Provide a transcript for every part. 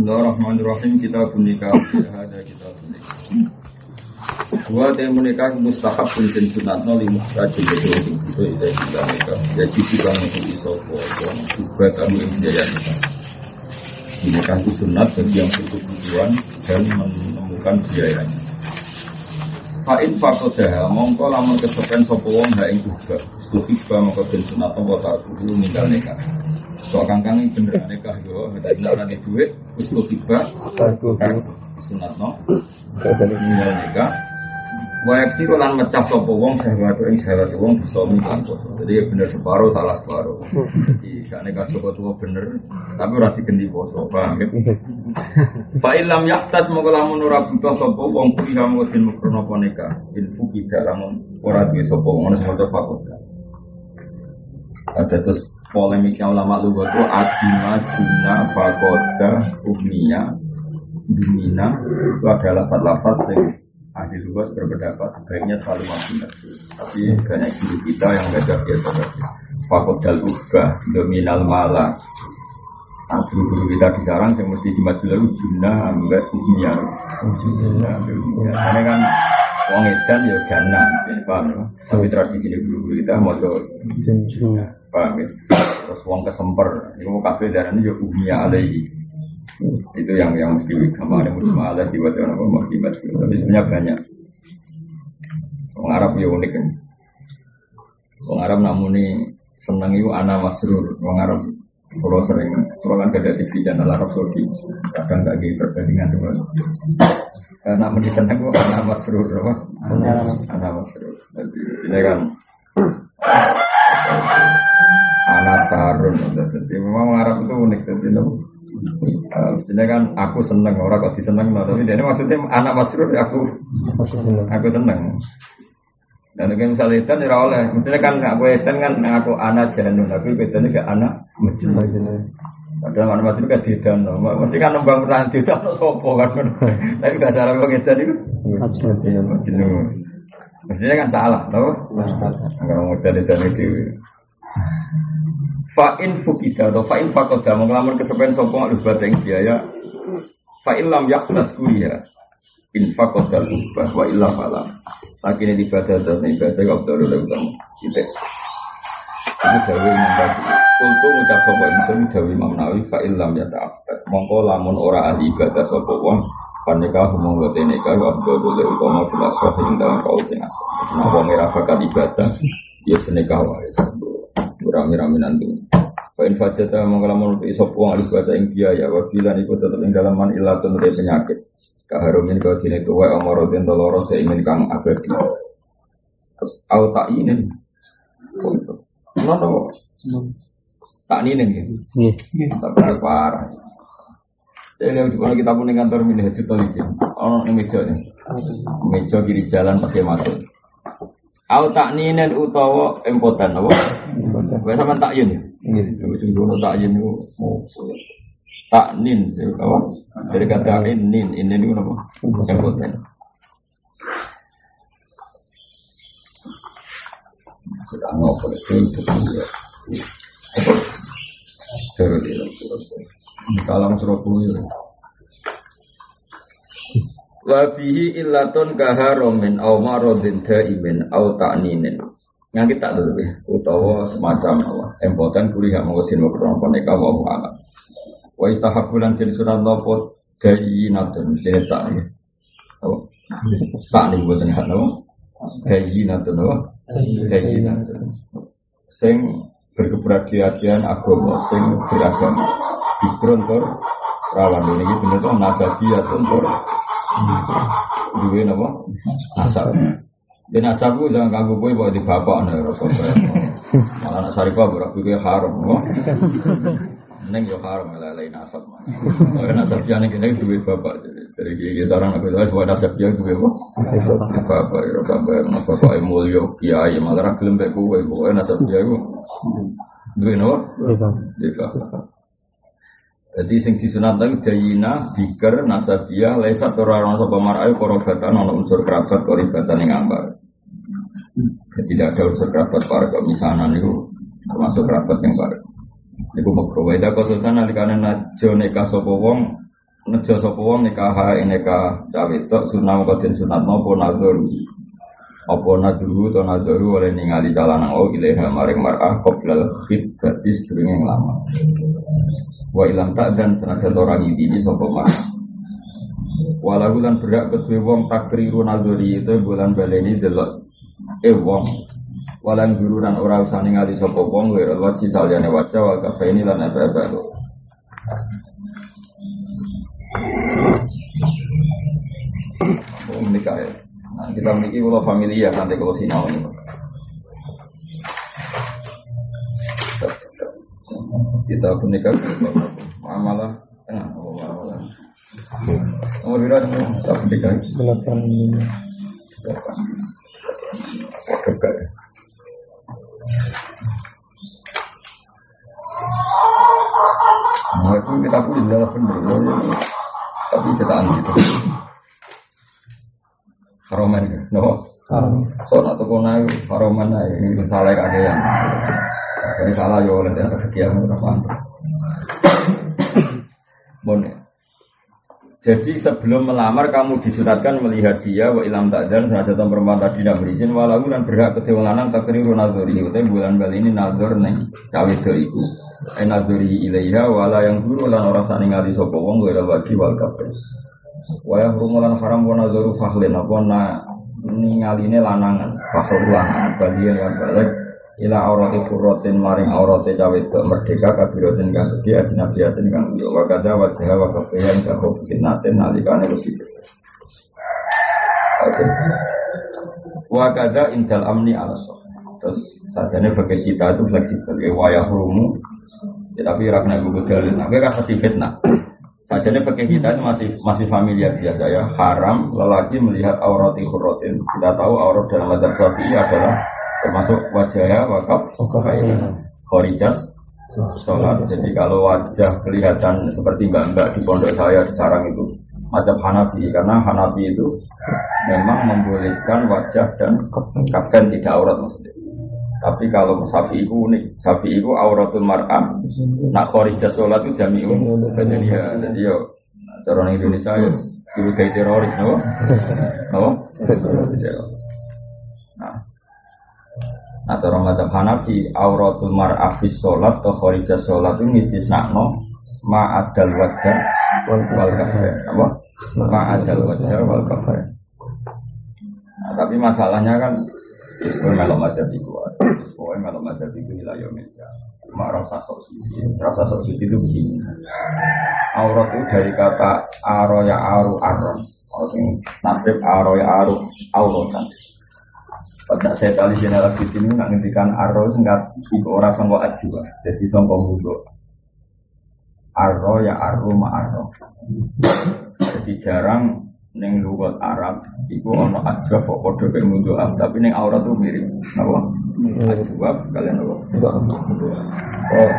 Bismillahirrahmanirrahim kita bunika ada kita bunika. Dua teh menikah mustahab pun dan sunat nol lima rajin itu itu itu kita menikah. Jadi kita mengikuti sopo juga kami kita. Menikah itu sunat bagi yang butuh tujuan dan menemukan biayanya. Fa'in fakodah mongko lamun kesepen sopo wong ha ing juga. Lufiba mongko dan sunat nol dulu ninggal nikah. Soal kangkang ini bener nikah yo, ada tidak nanti duit, terus lufiba, sunat nol, ninggal nikah. Wayak siro lan mecah sopo wong syahwat ing syahwat wong bisa lan poso. Jadi bener separuh salah separuh. Jadi gak nekah sopo tua bener, tapi ora digendi poso, paham ya? Fa ilam yahtas moko lamun ora buta sopo wong kuwi kamu den mukrono apa nikah. In fuki lamun ora duwe sopo ngono semoga fakut. Ada terus polemiknya ulama lugu itu adina, juna, fakoda, umniya, dumina itu adalah lapat-lapat yang ahli lugas berpendapat sebaiknya selalu mati Tapi banyak guru kita yang baca biasa saja. Fakodal ubah, dominal malah. Nah, guru-guru kita di sarang yang mesti dimaju lalu jumlah ambek dunia. Karena kan Wong edan ya jana, paham ya? Tapi tradisi ini guru-guru kita mau paham ya? Terus wong kesemper, itu mau kafe darah ini ya umia alaihi itu yang yang mesti kemarin musma ada di wajah orang mau kibat tapi sebenarnya banyak. Orang Arab ya unik. Kan orang Arab namun ini senang itu anak masrur orang Arab kalau sering kalau kan tidak di channel Arab Saudi kadang gak gitu perbandingan dengan karena menjadi senang itu anak masrur apa anak masrur jadi ini kan anak sarun. Jadi memang Arab itu unik. Jadi Maksudnya kan aku seneng, orang kok diseneng, tapi dia ini maksudnya anak masrur aku, aku seneng. Dan mungkin misalnya itu tidak oleh, misalnya kan aku itu kan aku anak janun, tapi bedanya ke anak majnun. Padahal anak masrur kan tidak, no. mesti kan nembang peran tidak, no sopo kan. Tapi gak salah pengejan itu majnun. Maksudnya kan salah, tau? Kalau mau jadi itu. Fa'in fukida atau fa'in fakoda Mengelamun kesepen sopong alus bateng biaya Fa'in lam yakhtas kuliah In fakoda lubah Wa illa falam Lagi ini ibadah dan ibadah Kau tahu dulu utama Gitu Ini Jawa Imam tadi Kultu ngucap sopo insun Jawa Imam Nawawi Fa'in lam yata'abad Mongko lamun ora ahli ibadah sopo wong Panika humong gote nikah Wa boleh utama Jelas sohin dalam kau sing asal wong bakat ibadah Ya senikah wae. Rami-rami nanti. Fa in fajata mongkala menurut isop wong alif bahasa ing biaya wa bilan iku tetep ing dalaman ilatun dari penyakit. Kaharumin kau sini tuwa amarodin doloro ingin kang abadi. Terus au tak ini. Kenapa? Tak ini nih. Tapi parah. Saya lihat kalau kita punya kantor milih itu tadi, oh ini meja nih, meja kiri jalan pakai masuk. Au takninen utawa empotan apa? Kowe sampean takyun ya? Nggih. Takyun niku taknin apa? Dari kata in nin, ini niku napa? Empotan. Sedang ngobrol itu Salam Surabaya. Wabihi illatun kaharomin au marodin daimin au ta'ninin. Yang kita dulu ya, utawa semacam apa? Empotan kuliah mau din waktu nopo nikah wa mu'amat. Wa istahabulan jadi surat nopo dayinatun sini tak nih. Tak nih buat nih nopo. Dayinatun nopo. Dayinatun. Sing berkeberhasilan agama, sing beragama. Bikron tor rawan ini bener tuh nasabiatun tor duwe napa nasab dan nasabku jangan ganggu gue bawa di bapak nih rasulullah malah nak sarifah berak gue haram neng yo haram malah lain nasab karena nasab dia nih kena duwe bapak jadi kita orang aku tahu bahwa nasab dia duwe bapak bapak ya bapak bapak mulia kiai malah orang gelem baik gue gue nasab dia gue duwe napa? Bapak jadi sing disunat lagi jayina, bikar, nasabiyah, lesa orang sapa marai korobatan ono unsur kerabat koribatan yang ambar. Jadi tidak ada unsur kerabat para kemisanan itu termasuk kerabat yang baru. Iku makro. Weda kosultan alikane najo neka sapa wong nejo sapa wong nikah nikah cawe tok sunah kodin sunat napa nazar apa naduru atau naduru oleh ningali calon au ilaiha maring mar'ah qoblal khidbati sedurunge yang lama wa ilam tak dan senajan orang ini sapa mas walau lan berak kedue wong takriru naduri itu bulan baleni delok eh wong walan guru dan ora usah ningali sapa wong wa wajhi salyane wajah wal kafaini lan apa-apa menikah ya. Nah, kita memiliki kalau familia nanti kalau sinau ini. Kita menikah malah tengah oh, malah. Nomor berapa kita menikah? Delapan. Delapan. Dekat. Nah itu kita pun tidak benar, tapi gitu. Ya, no. Haroman. So nak ini salah yang Jadi salah yo oleh dia kegiatan berapa Bon. Jadi sebelum melamar kamu disunatkan melihat dia wa ilam takdan saja perempuan tadi tidak berizin walau dan berhak kedua lanang tak keliru nazari itu bulan kali ini nazar neng cawe itu. Iku eh nazari ilaiha wala yang dulu lan orang saning ngali sopo wong gue wajib wal kafir Wayah rumulan haram wana zoru fahlin apa na ningaline lanangan fakhl lanangan bagian yang balik ila aurati furrotin maring aurati cawe itu merdeka kabirotin kang gede ajnabiyatin kang gede wa kada wajah wa kafiyan kahuf fitnatin nalikane lebih Oke. Wa kada intal amni ala Terus sajane bagi kita itu fleksibel. Ya wayah rumu. Ya, tapi rakna gue dalil. Nah, kan pasti fitnah. Sajanya pakai kita itu masih masih familiar biasa ya. Haram lelaki melihat aurat ikhrotin. Kita tahu aurat dalam mazhab syafi'i adalah termasuk wajahnya wakaf khorijas sholat. Jadi kalau wajah kelihatan seperti mbak-mbak di pondok saya di sarang itu macam Hanafi karena Hanafi itu memang membolehkan wajah dan kafan tidak aurat maksudnya. Tapi kalau sapi itu unik, sapi itu auratul mar'ah, nak kharija sholat itu jami'un. Jadi ya, jadi ya, cara Indonesia ya, dulu kayak teroris, no? No? Cara mazhab Hanafi, auratul mar'ah fi sholat atau kharija sholat itu istisna no, ma'adal wajah wal kafir, apa? Ma'adal wajah wal kafir. Nah, tapi masalahnya kan Sesuai melok madzhab itu, sesuai melok madzhab itu wilayah Indonesia. Cuma rasa sok suci, rasa suci itu begini. Aurat itu dari kata aro ya aru aron. Maksudnya nasib aro ya aru auratan. Pada saya tadi general di sini nggak ngertikan aro nggak ibu orang sanggup ajwa, jadi sanggup musuh. Aro ya aru ma aro. Jadi jarang neng lugat Arab iku ono ajwab kok padha kaya mundu tapi neng aurat tuh mirip. Napa ajwab kalian napa oh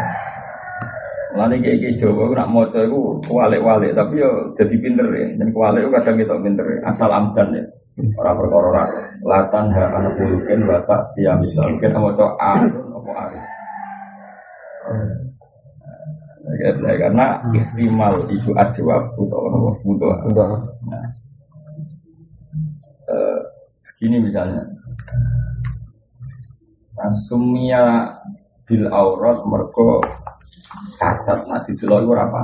Lalu kayak kayak Jawa, nak moco itu kualik-walik, tapi yo jadi pinter ya. Dan itu kadang kita pinter ya. Asal amdan ya. Orang perkara latan ha anak bulukin batak dia misal kita mau coba arun apa arun. Ya, karena ihtimal itu ajwab atau butuh. Nah, eh, gini misalnya, Nasumia bil aurat merko cacat nanti dulu itu apa?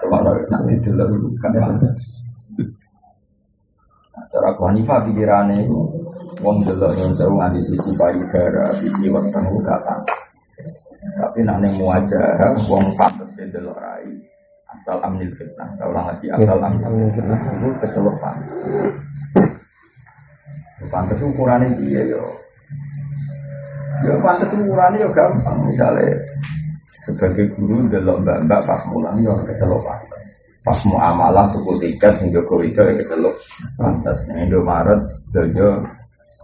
Kalau nanti dulu itu kan Cara Abu Hanifah pikirannya itu Wong delok yang jauh nganti sisi payudara, sisi weteng kata tapi nak neng muajah, wong pantes ya delok rai. Asal amnil fitnah. Saya ulang lagi asal amnil fitnah itu kecelok pantes. Pantes ukurannya dia yo. Yo pantes ukurannya yo gampang. Misalnya sebagai guru delok mbak-mbak pas mulang yo kecelok pantes. Pas mau amalah tuku tiket sing Joko Widodo ya kecelok pantes. Ning Indomaret dojo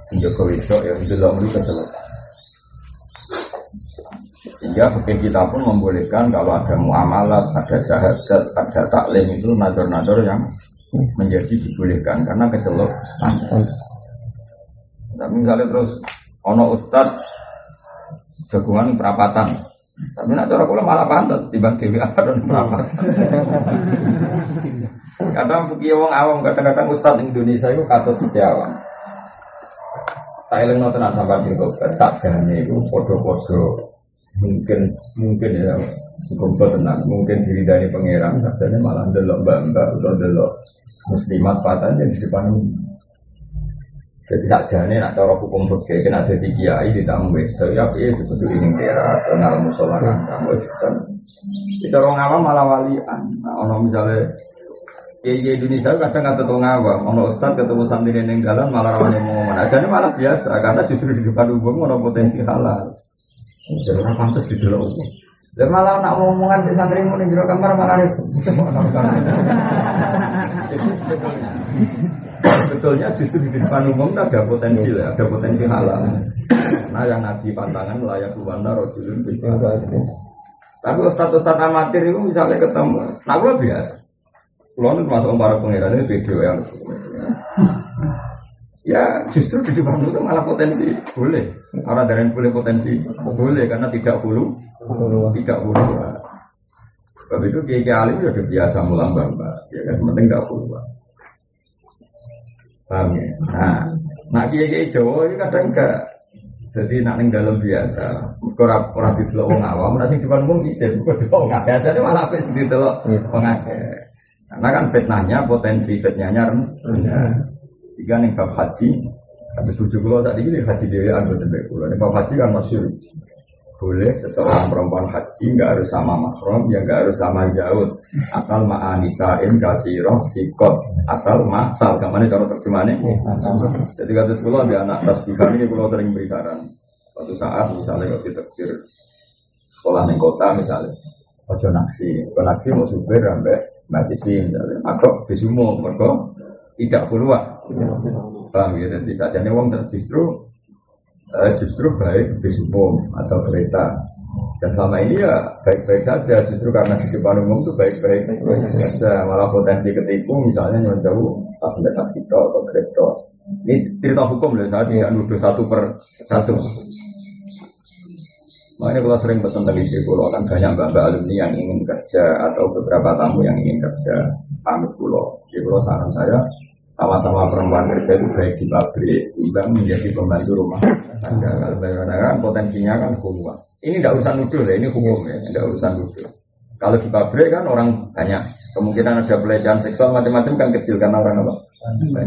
sing Joko Widodo ya delok mriki kecelok. Sehingga fikih kita pun membolehkan kalau ada muamalat, ada syahadat, ada taklim itu nador-nador yang menjadi dibolehkan karena kecelok Tapi misalnya terus ono ustad jagungan perapatan, Tapi nak cara kula malah pantas timbang dewi dan berapa. Kadang fikih wong awam kadang-kadang ustaz Indonesia itu kata setiawan. Tak eling nonton sampai sing tobat sakjane iku padha-padha mungkin mungkin ya cukup tenang mungkin diri dari pangeran sakjane malah delok mbak-mbak atau delok muslimat patah di depan jadi sakjane nak cara hukum fikih kena dadi kiai ditambah. Tapi apa ya itu ini kira kenal musola kan kamu kan. Itu orang awam malah walian. Nah, orang misalnya Kiai Indonesia kadang kata tuh ngawam, ono ustad ketemu santri neng jalan malah rawan yang ngomong. Aja ini malah biasa karena justru di depan umum ono potensi halal. Jadi orang pantas di dalam umum. Dan malah nak ngomongan di santri mau di kamar malah itu. Betulnya justru di depan umum ada potensi lah, ada potensi halal. Nah yang nabi pantangan layak luwana rojulun Tapi ustaz-ustaz amatir itu misalnya ketemu, nah gue biasa. Kalau masuk para pengiran ini video yang Ya justru di depan itu malah potensi boleh. Orang dari boleh potensi boleh karena tidak bulu, tidak bulu. Sebab itu kiai alim sudah biasa mulang bamba, ya kan penting tidak bulu. Paham ya? Nah, nak kiai kiai Jawa ini kadang enggak. Jadi nak ning dalam biasa, ora ora didelok wong awam, ora sing depan wong isin, kok wong akeh. Jadi malah apik didelok wong. Karena kan fitnahnya potensi fitnahnya rendah. Jika nih bab haji, habis tujuh pulau tadi ini haji dewi anu tembak pulau. Bab haji kan masih boleh seseorang perempuan haji nggak harus sama mahram ya nggak harus sama jauh. Asal ma'anisain roh sikot. Asal masal ke mana cara terjemahannya jadi kata sekolah di anak tasbihan ini pulau sering beri saran. Suatu saat misalnya kalau kita sekolah di kota misalnya. Ojo naksi. Ojo naksi mau supir sampai mahasiswi misalnya. Aku bisumo mereka tidak keluar paham ya? Dan tidak jadi uang justru uh, justru baik bis umum atau kereta dan selama ini ya baik-baik saja. Justru karena di depan umum itu baik-baik. Saja. Malah potensi ketipu misalnya pas ada taksi atau kereta ini cerita hukum loh saya tidak nuduh satu per satu. Makanya kalau sering pesan dari istri pulau kan banyak mbak-mbak alumni yang ingin kerja atau beberapa tamu yang ingin kerja. Pamit pulau. Di pulau saran saya sama-sama perempuan kerja itu baik di pabrik, timbang menjadi pembantu rumah tangga. Kalau kan potensinya kan keluar. Ini tidak urusan nuduh ya, ini hukum ya, tidak urusan nuduh. Kalau di pabrik kan orang banyak kemungkinan ada pelecehan seksual macam-macam kan kecil karena orang apa?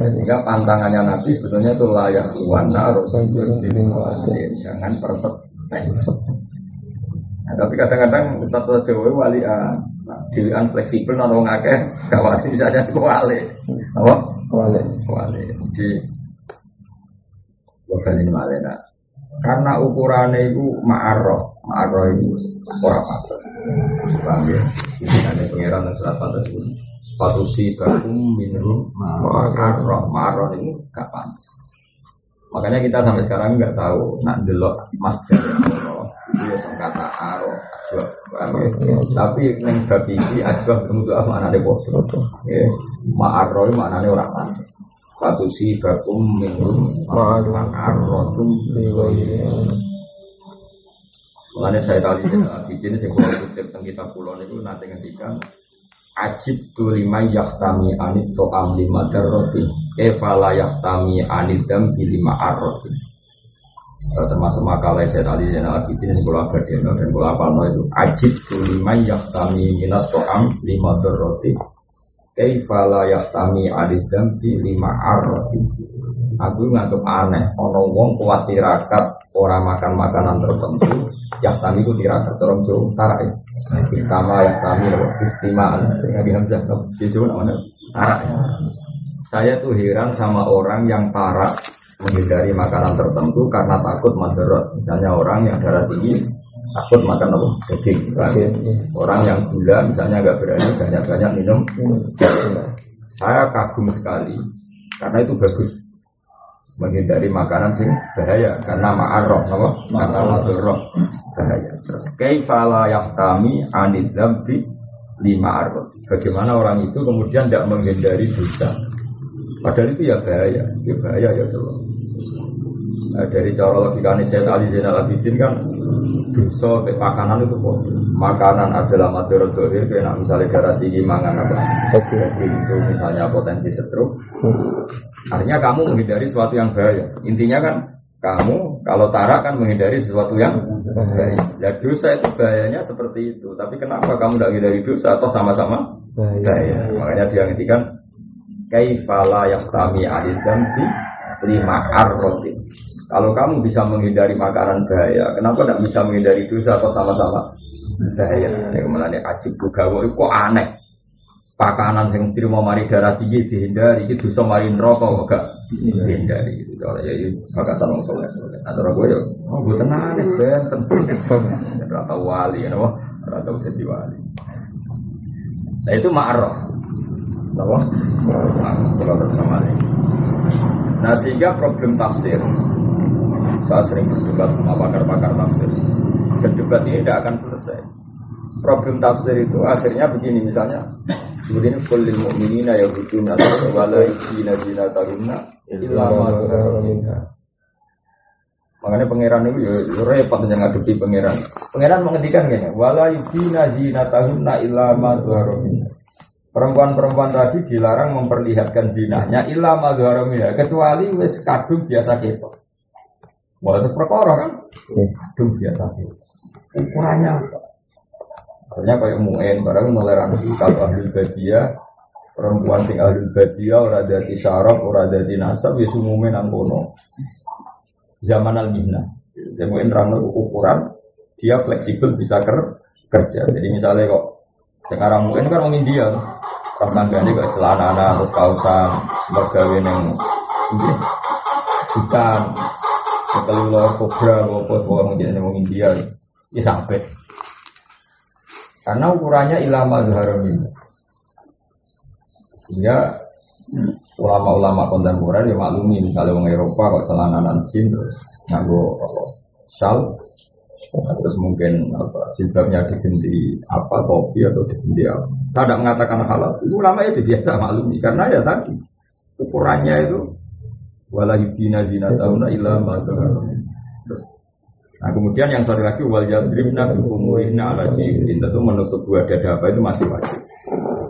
Sehingga pantangannya Nabi sebetulnya itu layak wana jangan persep. Nah, tapi kadang-kadang satu Jawa wali ah, dewan fleksibel non wong akeh gak wali saja wali. Apa? Wali. Wali. Jadi bukan ini malena. Karena ukurannya itu ma'arroh, ma'arroh itu orang pantas. Paham ya? Ada pengiran dan surat pantas itu. Patusi bakum minum ma'arroh, ma'arroh ini gak pantas. Makanya kita sampai sekarang nggak tahu nak delok mas Allah itu ya kata aro? Tapi neng babi ini ajwa ketemu tuh apa anaknya bodoh. Ya, ma'arro maknanya orang pantas. Satu si bakum minum ma'arro tum Makanya saya tadi di sini saya boleh kutip tentang kita pulau itu nanti ngendikan ajib tu lima yaktami anit to'am lima darroti efala yaktami anit dam lima arroti termasuk makalah saya tadi dan lagi ini kalau abadin dan kalau apa itu. Ajib tu lima yaktami minat to'am lima darroti efala yaktami anit dam lima arroti. Aku ngantuk aneh ono wong kuat tirakat orang makan makanan tertentu yaktami itu tirakat orang jauh tarik Pertama yang kami istimaan dengan di Hamzah itu namanya tarak. Saya tuh heran sama orang yang tarak menghindari makanan tertentu karena takut madorot. Misalnya orang yang darah tinggi takut makan apa? Daging. Kan? Orang yang gula misalnya agak berani banyak-banyak minum. Saya kagum sekali karena itu bagus menghindari makanan sing bahaya karena ma'arroh apa? karena madorot bahaya terus kaifala yahtami anid dzambi lima arroh bagaimana orang itu kemudian tidak menghindari dosa padahal itu ya bahaya ya bahaya ya coba nah, dari cara logikanya saya Ali Zainal Abidin kan dosa makanan itu kok. Makanan adalah materi dohir kayak misalnya darah tinggi mangan apa. Oke. itu misalnya potensi stroke. Artinya kamu menghindari sesuatu yang bahaya. Intinya kan kamu kalau tarak kan menghindari sesuatu yang bahaya. Ya dosa itu bahayanya seperti itu. Tapi kenapa kamu tidak menghindari dosa atau sama-sama Bahaya. makanya dia ngertikan kaifala yahtami alizam di lima arrotin kalau kamu bisa menghindari makanan bahaya kenapa tidak bisa menghindari dosa atau sama-sama? Bahaya. Ini ke mana ajib bugawa itu kok aneh. Pakanan yang terima mari darah tinggi dihindari itu dosa mari neraka kok gak dihindari. Gitu kalau ya ini bakasan wong soleh. Atau aku ya. Oh gue tenang nih benten rata wali ya rata jadi wali. Nah itu ma'arrah bersama nah sehingga problem tafsir. Saya sering berdebat sama pakar-pakar tafsir. Berdebat ini tidak akan selesai. Problem tafsir itu akhirnya begini misalnya seperti ini kulil mu'minina ya huduna wala yudina zina taruna illa ma zahara minha. makanya pangeran itu ya, ya repot yang ngadepi pangeran. Pangeran menghentikan gini wala yudina zina taruna illa ma zahara minha. Perempuan-perempuan tadi dilarang memperlihatkan zinanya illa ma zahara minha, kecuali wis kadung biasa ketok Wah itu perkara kan kadung biasa ketok ukurannya apa Akhirnya kayak muen, barang toleransi kalau ahli badia perempuan sing ahli badia ora dadi syaraf, ora dadi nasab ya sumume nang kono. Zaman al mihna. Jadi muen ukuran dia fleksibel bisa ker kerja. Jadi misalnya kok sekarang muen kan orang India, pas tanggane kok celana terus kausan, sebagai yang ini hutan, keluar kobra, apa orang jadi orang India, ya sampai. Karena ukurannya ilama haram ini. Sehingga ulama-ulama kontemporer ya maklumi misalnya orang Eropa kok celana jin terus nganggo shawl terus mungkin apa jilbabnya diganti apa topi atau diganti apa. Saya tidak mengatakan halal. Itu ulama itu biasa maklumi karena ya tadi ukurannya itu wala yudina zina tauna illa Terus Nah kemudian yang satu lagi wal yadribna bikumurihna ala jihudin tentu menutup dua dada apa itu masih wajib.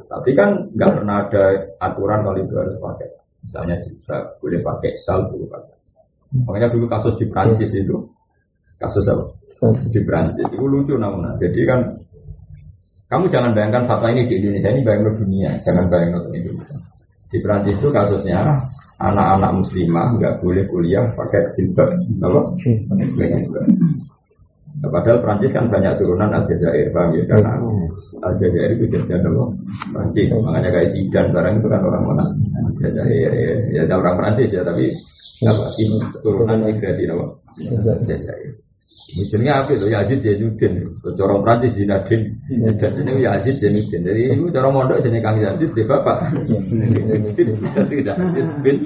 Tapi kan nggak pernah ada aturan kalau itu harus pakai. Misalnya jika boleh pakai sal boleh pakai. Makanya dulu kasus di Prancis itu kasus apa? Di Prancis itu lucu namun. Jadi kan kamu jangan bayangkan fatwa ini di Indonesia ini bayangkan dunia, jangan bayangkan di Indonesia. Di Prancis itu kasusnya anak-anak muslimah nggak boleh kuliah pakai jilbab, apa? Jilbab. Nah, padahal Prancis kan banyak turunan Aljazair, paham ya? Karena Aljazair itu jajan apa? Prancis, makanya kayak Zidane barang itu kan orang mana? Aljazair, ya, ya orang Prancis ya, tapi apa? Ini turunan migrasi apa? Aljazair. Ujungnya apa itu? Yazid Zainuddin. Corong Prancis Zinadin. Dan ini Yazid Zainuddin. Jadi itu cara mondok jenis Kang Yazid di bapak. Tidak bin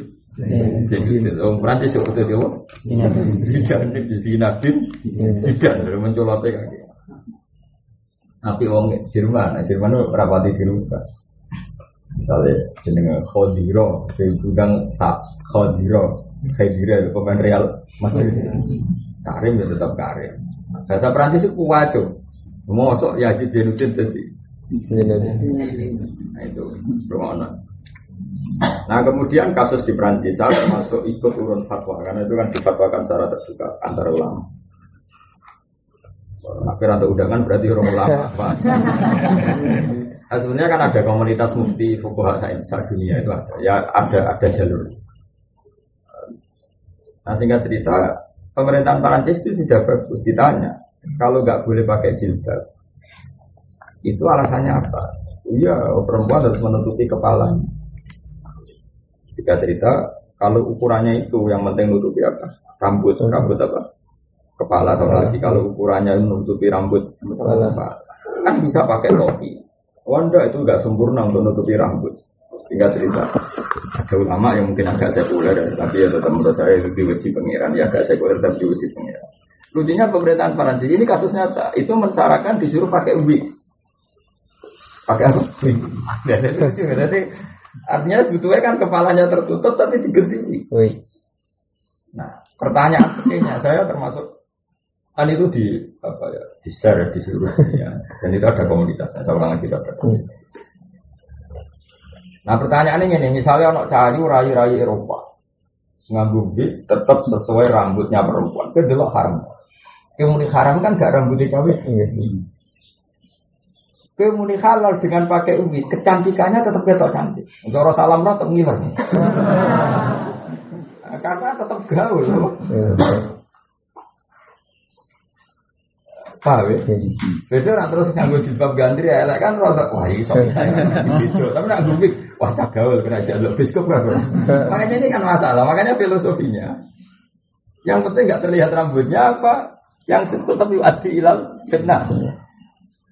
Zainuddin. Orang Prancis itu itu apa? Zinadin. Zinadin. Zidan. Dari mencolotnya kaki. Tapi orang Jerman, Jerman itu rapati di rumah. Misalnya jenenge Khodiro, di gudang Sak Khodiro, Khodiro pemain Real Madrid. Karim ya tetap Karim. Bahasa Perancis itu kuwaco. Mosok Yazid Zainuddin tadi. Nah itu rumah Nah kemudian kasus di Perancis saya termasuk ikut urun fatwa karena itu kan difatwakan secara terbuka antar ulama. Akhir atau undangan berarti orang ulama. Nah, sebenarnya kan ada komunitas mufti fukuha dunia itu ada. Ya ada ada jalur. Nah singkat cerita pemerintahan Perancis itu sudah bagus ditanya kalau nggak boleh pakai jilbab itu alasannya apa? Iya perempuan harus menutupi kepala. Jika cerita kalau ukurannya itu yang penting menutupi apa? Rambut, rambut apa? Kepala sama lagi kalau ukurannya menutupi rambut kepala kan bisa pakai topi. Wanda itu nggak sempurna untuk menutupi rambut. Sehingga cerita ada ulama yang mungkin agak sekuler tapi ya tetap menurut saya itu diuji pengiran ya agak sekuler tapi diuji pengiran. Lucunya pemerintahan Perancis ini kasus nyata itu mensyaratkan disuruh pakai wig. Pakai apa? Wig. Jadi artinya sebetulnya kan kepalanya tertutup tapi. Wih. Nah pertanyaan sekinya saya termasuk Kan itu di apa ya di share di seluruh dunia dan itu ada komunitasnya. Ulang lagi ada komunitas. Nah pertanyaan ini misalnya anak cahayu rayu-rayu Eropa nganggu tetap sesuai rambutnya perempuan, itu adalah haram. Kemudian haram kan gak rambutnya cewek. Kemudian halal dengan pakai ubi, kecantikannya tetap ketok cantik. Untuk salam tetap ngiler. Karena tetap gaul. Paham ya? Beda nak terus nganggo jilbab gantri ya, elek kan rada wah iki sok gitu. Tapi nak gubik wah cagaul kena jaluk biskop kan. Makanya ini kan masalah, makanya filosofinya. Yang penting nggak terlihat rambutnya apa, yang tetap diadil ilal fitnah.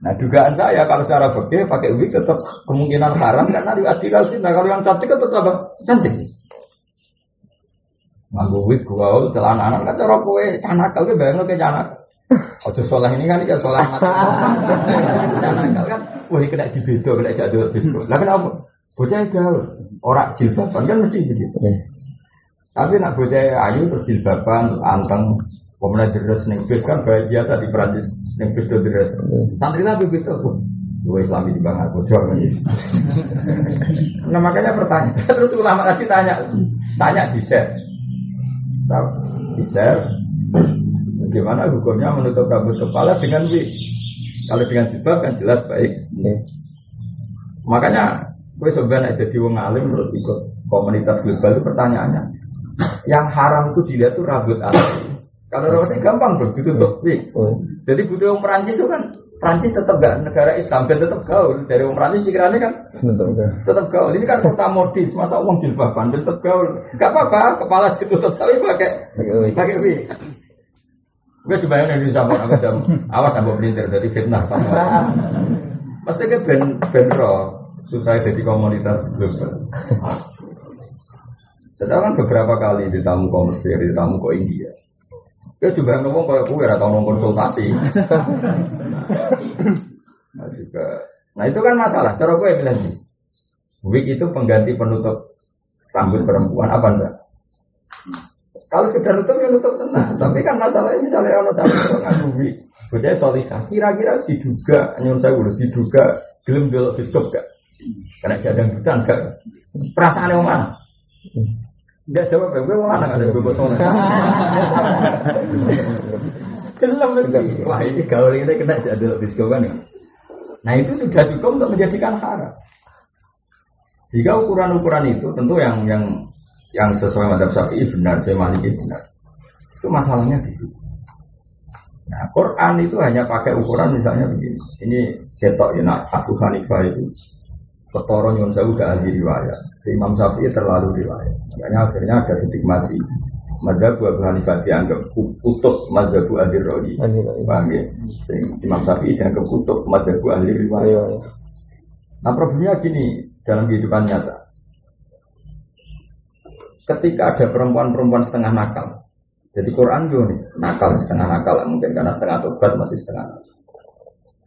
Nah dugaan saya kalau secara fikih pakai wig tetap kemungkinan haram karena diadil ilal fitnah. Kalau yang cantik kan tetap apa? Cantik. Nganggo wig gaul celana anak kan cara kowe canak kowe bayangno ke canak. Ojo sholat ini kan kan sholat mati. Nah, kan, wah kena dibedo, kena jadul bedo. Lah kenapa? Bocah gaul, orang jilbaban kan mesti begitu. Tapi nak bocah ayu terus jilbaban, terus anteng, kemudian deres neng bis kan biasa di Prancis neng bis do deres. Santri nabi begitu, dua Islami di bangga bocah kan. Nah makanya pertanyaan, terus ulama tadi tanya, tanya di share, di share, Bagaimana hukumnya menutup rambut kepala dengan wig? Kalau dengan jilbab kan jelas baik. Yeah. Makanya gue sebenarnya jadi wong alim terus ikut komunitas global itu pertanyaannya, yang haram itu dilihat tuh rambut asli. Kalau rambutnya gampang tuh ditutup wig. Oh. Jadi butuh orang Perancis itu kan Prancis tetap gak negara Islam dan tetap gaul. Dari orang Prancis pikirannya kan tetap gaul. Ini kan kota modis, masa uang jilbaban tetap gaul. Gak apa-apa, kepala ditutup tapi pakai pakai wig. Gue coba yang di sama aku jam awas tambah pelintir dari fitnah. Pasti ke ben ben roh susah jadi komunitas global. Saya kan beberapa kali di tamu ke Mesir, di tamu ke India. Ya coba ngomong kayak gue atau ngomong konsultasi. nah, juga. Nah itu kan masalah. Cara gue bilang nih, wig itu pengganti penutup rambut perempuan apa enggak? Kalau sekedar nutup ya nutup tenang. Tapi kan masalahnya misalnya orang tahu ngakui, bocah solihah. Kira-kira diduga, nyun saya udah diduga gelem dulu biskop gak? Karena jadang bukan gak? Perasaan yang mana? Enggak jawab ya, gue mau mana ada gue soleh. Gelem Wah ini gaul ini kena jadul biskop kan? Nah itu sudah cukup untuk menjadikan haram. Jika ukuran-ukuran itu tentu yang yang yang sesuai madhab syafi'i benar, saya maliki benar. Itu masalahnya di situ. Nah, Quran itu hanya pakai ukuran misalnya begini. Ini ketok ya, nah, Abu Hanifah itu ketoro nyun saya udah ahli riwayat. Si Imam Syafi'i terlalu riwayat. Makanya akhirnya ada stigmasi. Madhab Abu Hanifah dianggap kutub Madhab ahli rohi. Paham ya? Imam Syafi'i dianggap kutub Madhab ahli riwayat. Nah problemnya gini dalam kehidupan nyata ketika ada perempuan-perempuan setengah nakal. Jadi Quran juga nih, nakal setengah nakal mungkin karena setengah tobat masih setengah nakal.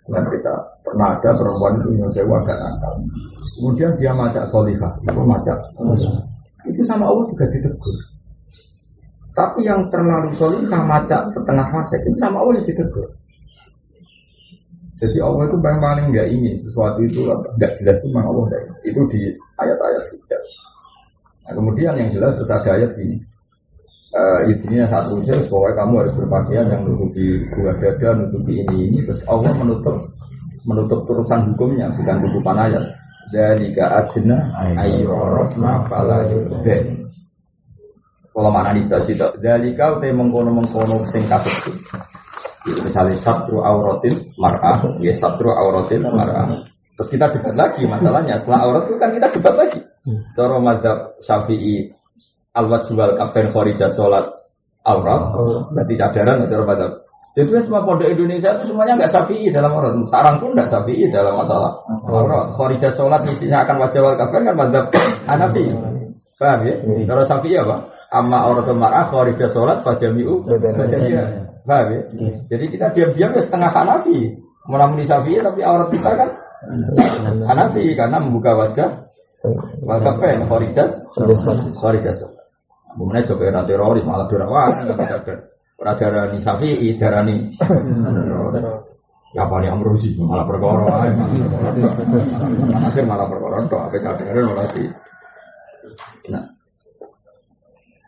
Dan kita pernah ada perempuan itu yang saya agak nakal. Kemudian dia macak solihah, itu macak Itu sama Allah juga ditegur. Tapi yang terlalu solihah macak setengah fase itu sama Allah yang ditegur. Jadi Allah itu paling paling nggak ingin sesuatu itu nggak jelas itu memang Allah itu di ayat-ayat tidak. Nah, kemudian yang jelas terus ada ayat ini. Uh, intinya saat usia, pokoknya kamu harus berpakaian yang menutupi dua dada, menutupi ini ini, terus Allah menutup menutup terusan hukumnya, bukan tutupan ayat. Dari adna ayyurosna fala yurden. Kalau mana di stasiun itu, dari kau teh mengkono mengkono sing kasut. Misalnya sabtu auratin mar'ah, ya sabtu auratin mar'ah. Terus kita debat lagi masalahnya. Setelah aurat itu kan kita debat lagi. Toro mazhab Syafi'i al jual kafen khorijah sholat aurat. Berarti cadaran atau mazhab. Jadi semua pondok Indonesia itu semuanya nggak syafi'i dalam aurat. Sarang pun nggak syafi'i dalam masalah aurat. Khorijah sholat mestinya akan wajah wal kafen kan mazhab Hanafi. Paham ya? Kalau syafi'i apa? Amma aurat mar'ah khorijah sholat fajami'u Paham ya? Jadi kita diam-diam ya setengah Hanafi. Menamun syafi'i tapi aurat kita kan Hanafi karena membuka wajah pen, khorijas Khorijas Kemudian coba era teroris malah dirawat Ora darani Syafi'i, darani Ya paling amrusi malah perkara. Akhir malah perkara tok ape kadang malah di. Nah.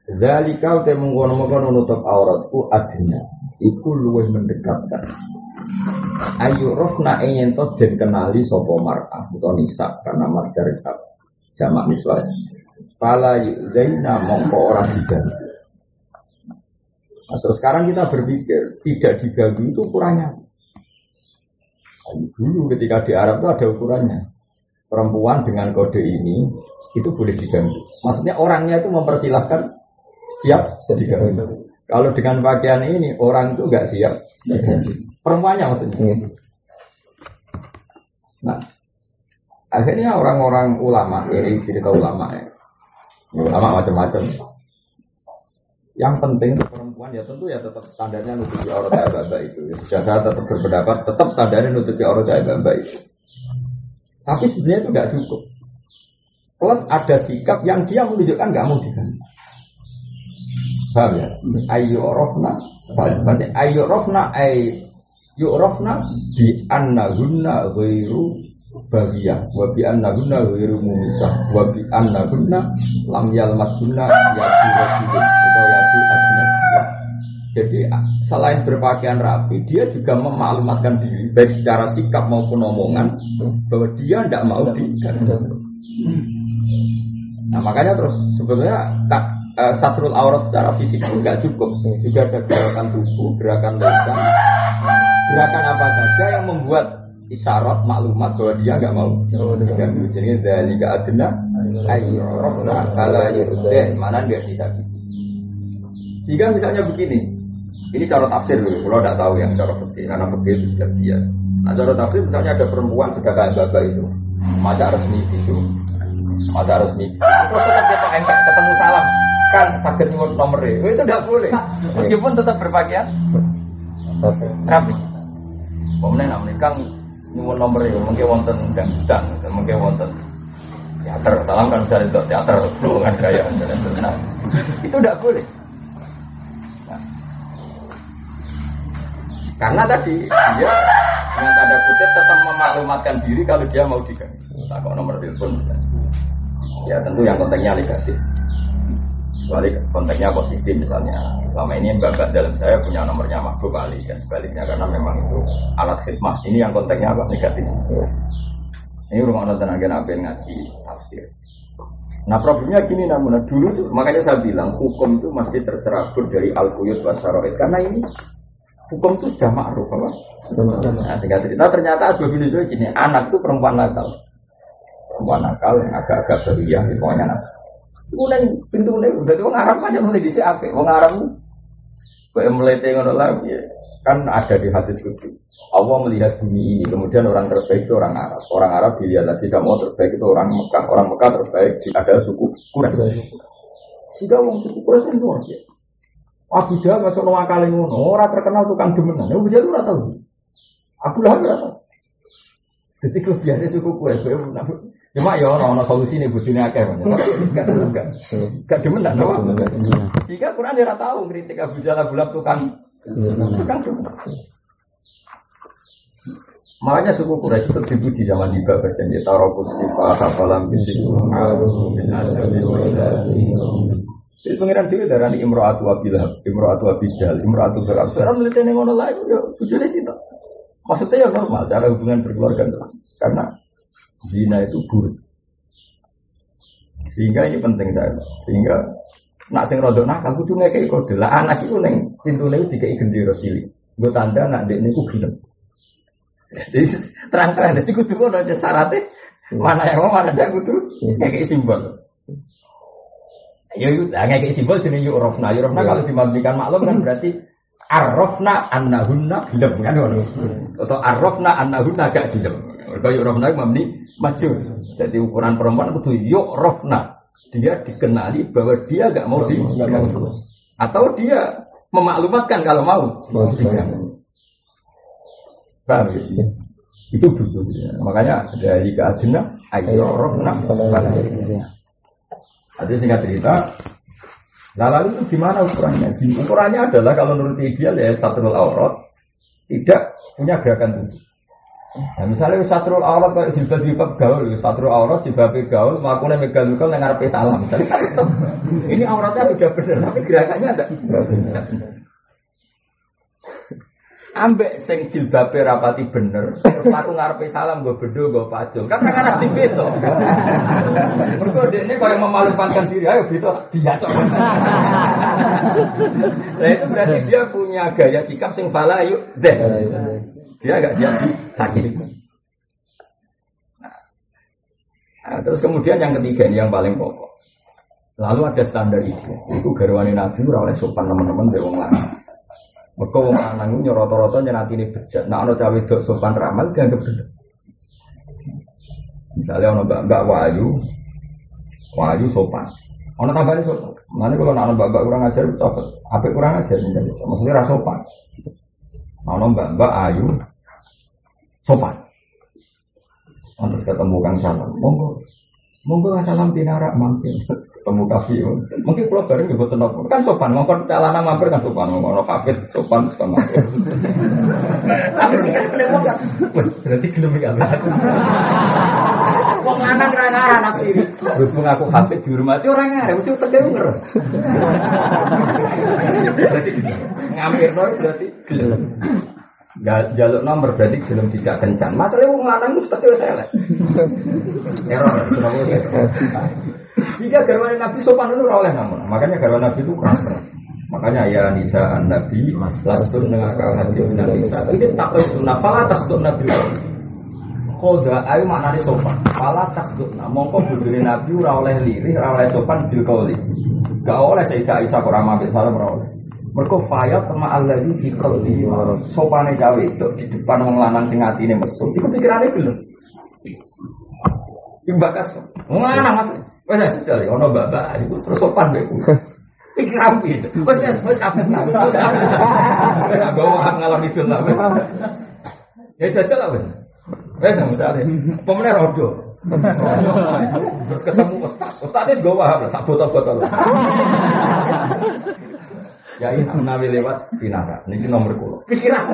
Zalika te mengkono-mengkono nutup auratku adnya iku luwih mendekatkan. Ayo rofna ingin to den kenali sopo mar'ah nisa karena mas dari jamak miswah. Pala zaina mongko ora diganti. Nah, terus sekarang kita berpikir tidak diganggu itu ukurannya Dulu ketika di Arab itu ada ukurannya. Perempuan dengan kode ini itu boleh diganggu. Maksudnya orangnya itu mempersilahkan siap diganggu. Kalau dengan pakaian ini orang itu nggak siap diganggu. Perempuannya maksudnya. Iya. Nah, akhirnya orang-orang ulama ini cerita ulama ya. Ulama macam-macam. Yang penting perempuan ya tentu ya tetap standarnya nutupi aurat baba itu. Ya, sudah saya tetap berpendapat tetap standarnya nutupi aurat baba itu. Tapi sebenarnya itu nggak cukup. Plus ada sikap yang dia menunjukkan nggak mau diganti. Paham ya? Ayo rofna, berarti ayo rofna, ayo rofna di anna guna ghairu bagiyah wa bi anna guna ghairu mumisah wa bi anna guna lam guna yadu atau yadu ajnabiyah jadi selain berpakaian rapi dia juga memaklumatkan diri baik secara sikap maupun omongan bahwa dia tidak mau digantung nah makanya terus sebetulnya tak uh, satrul aurat secara fisik itu nggak cukup. Juga ada gerakan tubuh gerakan lisan gerakan apa saja yang membuat isyarat maklumat bahwa dia nggak mau diganggu. Jadi dari gak adna ayo rofna kala yudin mana dia disakiti. Jika misalnya begini, ini cara tafsir dulu. Kalau tidak tahu yang cara fikih karena fikih itu sudah dia. Nah cara tafsir misalnya ada perempuan sudah kayak bapak itu, masa resmi itu, masa resmi. Terus tetap dia enggak ketemu salam, kan sakit nyuwun nomornya, itu tidak boleh. Meskipun tetap berpakaian rapi. Kemudian nak nyuwun nomor itu mungkin wonten dangdutan mungkin wonten. Teater salam kan bisa untuk teater. Kan gaya itu tidak boleh. Nah. karena tadi dia dengan tanda kutip tetap memaklumatkan diri kalau dia mau diganti. Tak kok nomor telepon. Ya tentu yang kontennya negatif kecuali konteksnya positif misalnya. Selama ini bapak dalam saya punya nomornya makhluk kali dan sebaliknya karena memang itu alat khidmat ini yang konteksnya apa? Negatif. Ini rumah nonton agen yang ngasih tafsir. Nah problemnya gini namun. Nah, dulu tuh makanya saya bilang hukum itu mesti tercerabur dari al quyut wasaroid karena ini hukum itu sudah ma'ruf apa? Nah, sehingga cerita ternyata asbab ini gini anak itu perempuan nakal. Perempuan nakal yang agak-agak beriah pokoknya nakal Mulai pintu mulai udah tuh ngarap aja mulai di apa? Wong ngarap kayak mulai tengok lagi kan ada di hati suci. Allah melihat bumi ini, kemudian orang terbaik itu orang Arab. Orang Arab dilihat lagi sama terbaik itu orang Mekah. Orang Mekah terbaik ada suku Quraisy. Sehingga wong suku Quraisy itu ya. Abu Jahal masuk nama kali ngono, orang terkenal tukang demenan. Abu Jahal ora tahu. Abu Lahab ora tahu. Jadi kelebihannya suku Quraisy Cuma ya orang orang solusi nih bujune akeh banyak. Gak enggak. Gak demen lah nawa. Jika Quran dia tahu kritik Abu Jalal Bulab tukang tukang Makanya suku Quraisy itu dipuji zaman di Babak dan dia taruh sifat kafalam bisiku Jadi pengiran dia darah Imro'atu Abilhab, Imro'atu Abijal, Imro'atu Berab. Sekarang melihat ngono lagi, ya bujune sih Maksudnya ya normal, cara hubungan berkeluarga karena zina itu buruk. Sehingga ini penting saya. Sehingga nak sing rodo nakal kudu ngekeki kode. Lah anak itu neng pintune dikai gendera cilik. Gue tanda nak dek niku gelem. Jadi terang-terang jadi kudu ngono aja syaratnya mana yang mau mana tidak kudu ngekeki simbol. Ya itu ngekeki simbol yuk rofna. Yuk rofna kalau dimabdikan maklum kan berarti arrofna annahunna gelem kan ngono. Atau arrofna annahunna gak gelem. Mereka yuk rofna mabni maju. Jadi ukuran perempuan itu yuk rofna. Dia dikenali bahwa dia gak mau diganggu. Atau dia memaklumatkan kalau mau diganggu. Paham ya? Itu dulu. Makanya dari keadina ayo rofna. Jadi singkat cerita, Nah lalu itu gimana ukurannya? Ukurannya adalah kalau menurut ideal ya satu aurat tidak punya gerakan tubuh. Nah, misalnya satrul aurat kayak jilbab jilbab gaul, satrul aurat jilbab gaul, melakukan megal megal ngarepe salam. Ini auratnya sudah benar, tapi gerakannya ada. Ambek sing jilbabe rapati bener, aku ngarepe salam gue bedo gue pacul. Kan kan arep dibeto. Mergo dekne koyo memalukan diri, ayo beto dia cok. Nah itu berarti dia punya gaya sikap sing fala yuk deh. Dia agak siap sakit. Nah, terus kemudian yang ketiga ini yang paling pokok. Lalu ada standar itu, itu garwani nabi oleh sopan teman-teman dari wong. Mereka wong lanang itu nyoroto-roto ini bejat. Nah, cawe dok sopan ramal dianggap bener. Misalnya ono mbak-mbak wayu, wayu sopan. Ono tambahnya sopan. Nanti kalau ono mbak-mbak kurang ajar apa? Apa kurang ajar? Maksudnya rasa sopan. Ono mbak-mbak ayu, sopan. Terus ketemu kang salam, monggo, monggo kang salam dinarak mampir ketemu kafe mungkin kalau bareng juga tenang kan sopan ngomong calana mampir kan sopan ngomong kafir sopan sopan mampir berarti gelem ya Wong lanang ra ngarah nasiri. Berhubung aku hafid dihormati orang ngarah mesti utek ngeres. Berarti ngampir berarti gelem. Jaluk nomor berarti belum tidak kencan. Masalahnya wong lanang mesti wis elek. Error, Jika garwane Nabi sopan itu oleh namun. Makanya garwane Nabi itu keras keras. Makanya ya Nisa an Nabi lastur dengan kal hati minal Nisa. Ini tak sunnah. Fala takhtub Nabi. Khoda ayu maknanya sopan. Fala takhtub. Nah, mongko budune Nabi ora oleh lirih, ora oleh sopan bil kauli. Gak oleh Sayyidah Aisyah kok ramah salam ora oleh. Mereka fayat sama Allah ini di kalbi sopane gawe itu di depan wong lanang sing atine mesum. Iku pikirane belum. Iku bakas. Wong lanang Mas. Wes jale ono babak iku terus sopan kowe. Pikir rapi. Wes wes apa? Wes bawa ngalor itu lah. Ya jajal lah wes. Wes misalnya pemenang rodo. Terus ketemu ustaz. Ustaz itu gawa sak botol-botol. Ya ini nabi lewat binara. Ini nomor kulo. Pikiran.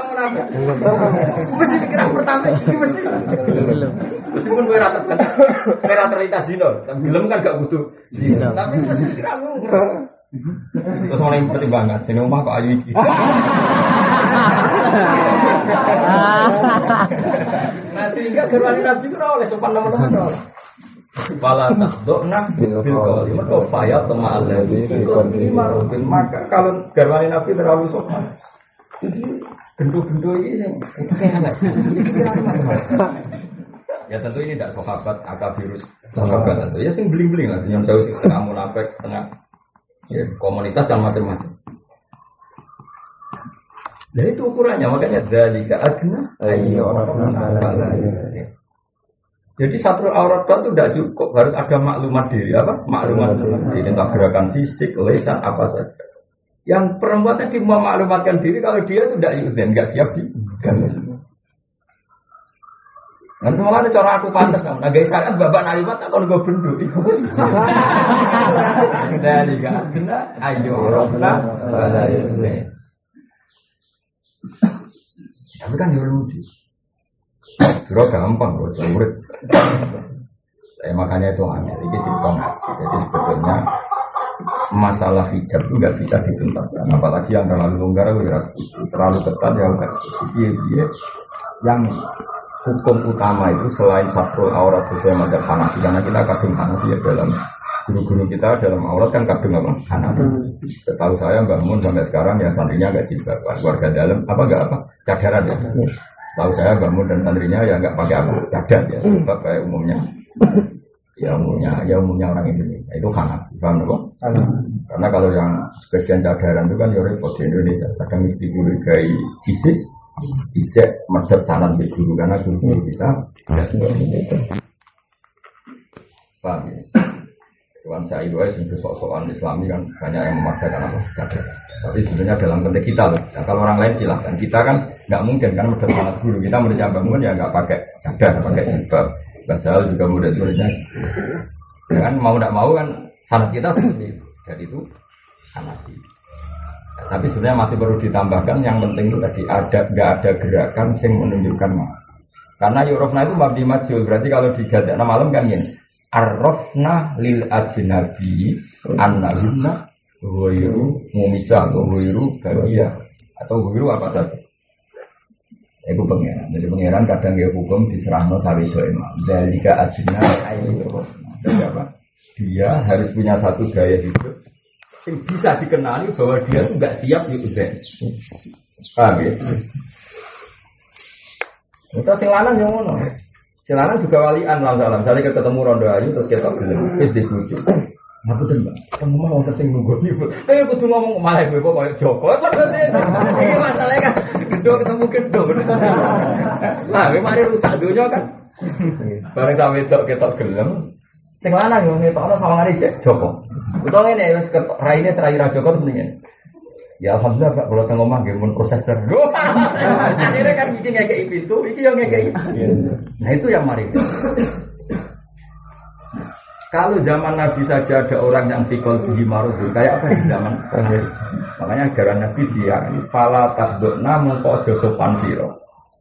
Mesti pikiran pertama ini mesti. Meskipun gue rata gue rata terlintas zino, belum kan gak butuh zino. Tapi mesti pikiran Terus orang yang penting banget, sini rumah kok ayu iki. Nah sehingga gerwani nabi itu oleh sopan nomor-nomor Fala takdokna bil qawli. Mergo fayat tema alladzi fi Maka kalau garwani Nabi terlalu sopan. Jadi bentuk-bentuk ini yang Ya tentu ini tidak sahabat akabirus. Sahabat tentu ya sing bling-bling lah. Yang jauh setengah munafik setengah ya komunitas dan macam-macam. Nah itu ukurannya. Makanya dari adna ayo orang jadi satu aurat itu tidak cukup, harus ada maklumat diri apa? Maklumat diri. Tentang gerakan fisik, lesan apa saja. Yang perempuan tadi mau maklumatkan diri kalau dia itu tidak ikutin, nggak siap di Nanti malah ada cara aku pantas kamu. Nah guys sekarang bapak nalimat tak kalau gue benduk. Dari gak kena, ayo rofna, Tapi kan ya lucu. Juro gampang kok murid. Saya makanya itu aneh. Ini cerita ngaji. Jadi sebetulnya masalah hijab itu nggak bisa dituntaskan. Apalagi yang terlalu longgar, ya terlalu ketat ya nggak seperti dia. Yang hukum utama itu selain satu aurat sesuai mazhab Hanafi karena kita kadung Hanafi ya dalam guru-guru kita dalam aurat kan kadung apa Hanafi. Setahu saya Mbak Mun sampai sekarang ya santrinya nggak jilbab keluarga dalam apa nggak apa cadaran ya. Setahu saya bangun dan santrinya ya nggak pakai apa cadar ya, sebab kayak umumnya. Ya umumnya, ya umumnya orang Indonesia itu kanan, paham kok? Karena kalau yang sebagian cadaran itu kan ya repot di Indonesia. Kadang mesti gay ISIS, ijek medep sanan di guru karena guru guru kita tidak seperti itu. Paham ya? Tuhan saya itu ya, sok-sokan Islami kan banyak yang memaksakan apa? Cadar. Tapi sebenarnya dalam konteks kita loh. Nah, kalau orang lain silahkan. Kita kan nggak mungkin kan medep salat guru. Kita menurut bangun ya nggak pakai cadar, pakai jilbab. Basal juga murid-muridnya. Ya kan mau tidak mau kan sanat kita seperti itu. Jadi itu sanat Ya, tapi sebenarnya masih perlu ditambahkan yang penting itu tadi ada nggak ada gerakan yang menunjukkan mas. Karena yurofna itu mabdi majul berarti kalau digadakna malam kan ini arrofna lil ajnabi annahunna Huwiru mumisa atau huwiru bahagia atau huwiru apa saja itu pengiran jadi pengiran kadang dia hukum diserahno sawi itu emang dalika asina jadi apa? Dia harus punya satu gaya hidup yang bisa dikenali bahwa dia tuh nggak siap di uzen paham ya? Itu sing lanang yang ngono. Sing lanang juga walian lah dalam misalnya ketemu rondo ayu terus kita gelem wis dibujuk Aku tuh mbak, kamu mau sing nunggu nih, eh tuh ngomong malah gue kok Joko, ini masalahnya kan, gendo ketemu gendo, lah, gue mari rusak dunia kan, bareng sampai itu kita gelem, sing lanang yo ngetokno sawangane cek. Joko, utawa ngene wis raine serai ra Joko ngene. Ya alhamdulillah Pak kalau tengok omah nggih mun proses ter. Akhirnya kan bikin kayak pintu, iki yang kayak Nah itu yang mari. Kalau zaman Nabi saja ada orang yang tikol di marudul, kayak apa di zaman Makanya ajaran Nabi dia fala tasdukna mengko ojo sopan siro,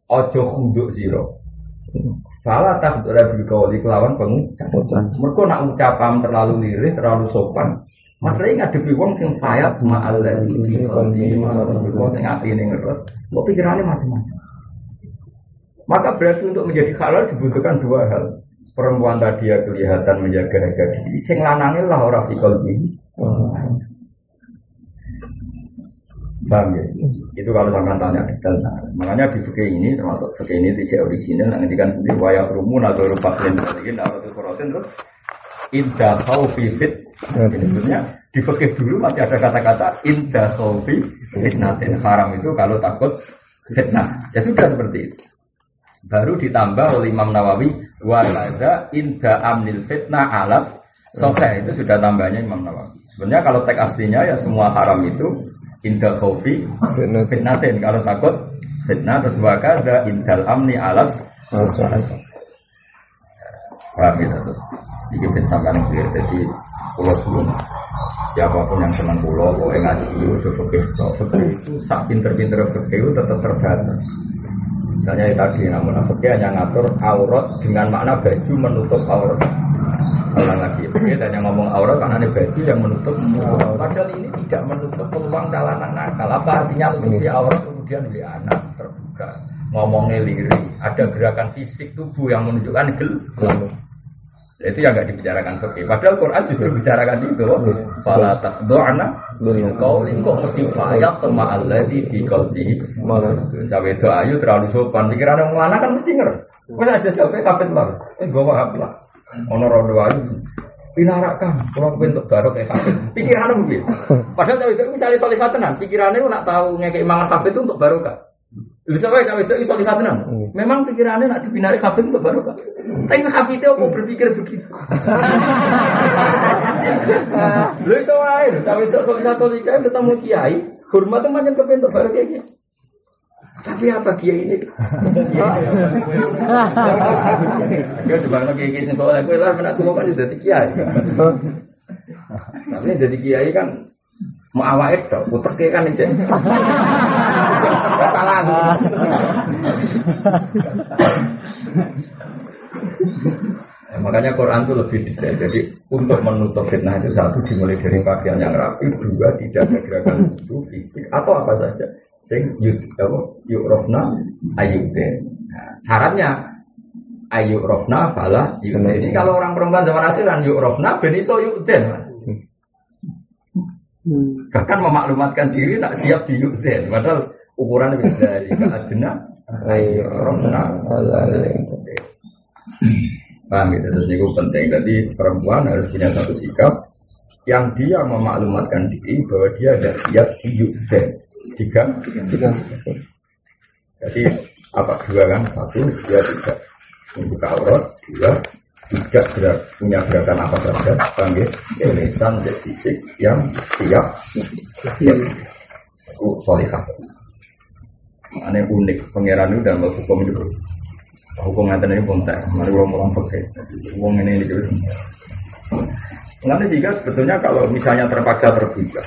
ojo khunduk siro. Fala tasdukna bilkawali kelawan pengucap. Mereka nak ucapan terlalu lirih, terlalu sopan. Masalahnya ngadepi wong sing fayat ma'al qalbi wong sing atine ngeres, kok pikirannya macam-macam. Maka berarti untuk menjadi halal dibutuhkan dua hal perempuan tadi ya kelihatan menjaga harga diri sing lanangin lah orang di kalbi Bang ya? Itu kalau sampai tanya detail. Nah, makanya di fikih ini termasuk fikih ini tidak original. Nanti kan di waya rumun atau rupa kalian balikin atau itu korotin terus indah khawfi fit. Sebenarnya di fikih dulu masih ada kata-kata indah khawfi fitnatin haram itu kalau takut fitnah. Ya sudah seperti itu. Baru ditambah oleh Imam Nawawi walaza inda amnil fitnah alas. Sokhe itu sudah tambahnya Imam Nawawi. Sebenarnya kalau teks aslinya ya semua haram itu inda khofi fitnatin. Kalau takut fitnah terus wakada indal amni alas. Paham ya terus Ini kan clear. Jadi pulau sebelum Siapa pun yang senang pulau Pokoknya ngaji itu Fakir itu Sak pinter-pinter fakir itu tetap terbatas Misalnya ya tadi namun fakir hanya ngatur aurat dengan makna baju menutup aurat. Ulang lagi, fakir hanya ngomong aurat karena ini baju yang menutup. Padahal ini tidak menutup peluang calanan nakal. Apa artinya menutupi aurat kemudian beli anak terbuka. Ngomongnya lirik, ada gerakan fisik tubuh yang menunjukkan gel. Itu yang nggak dibicarakan fakir. Padahal Quran justru bicarakan itu. Fala takdo'ana kau kok mesti fayak sama Allah di di kalbi. Cawe itu ayu terlalu sopan. Pikiran yang mana kan mesti ngeres. Kau aja cawe kapit lah. Eh gue mah lah. Ono rondo ayu. Pinarakan, kalau bentuk baru kayak kafe. Pikirannya mungkin. Padahal cawe itu misalnya tenan. Pikirannya lu nak tahu ngekei mangan kafe itu untuk barokah. Bisa wae cawe itu iso lihat tenan. Memang pikirannya nak dibinari kafe untuk barokah. Tapi kafe itu mau berpikir begitu. Lu iso wae, cawe itu solihah solihah ketemu kiai. Hormat teman yang kebentuk baru kayak gitu. Tapi apa kiai ini? Gue coba lagi kiai sing soalnya gue lah menak semua kan jadi kiai. Tapi jadi kiai kan mau awal itu, utek kan aja. Salah. Ya, makanya Quran itu lebih detail. Jadi untuk menutup fitnah itu satu dimulai dari pakaian yang rapi, dua tidak ada gerakan tubuh fisik atau apa saja. Sing apa yuk rofna ayuben. Nah, syaratnya ayuk rofna bala Ini kalau orang perempuan zaman akhir kan yuk rofna beniso yuk den. Bahkan memaklumatkan diri nak siap di yuk den. Padahal ukuran lebih dari rofna Paham gitu, terus ini penting. Jadi perempuan harus punya satu sikap yang dia memaklumatkan diri bahwa dia ada siap dan tiga, tiga. Jadi apa dua kan? Satu dia tidak membuka aurat, dua tidak berat, punya gerakan apa saja, panggil lisan dan fisik yang siap, siap. Itu solihah. Aneh unik, pangeran itu dalam hukum itu Hukum ngeten ini pun tak, mari orang pakai. Wong ini ini gitu. Nanti sehingga sebetulnya kalau misalnya terpaksa terbuka,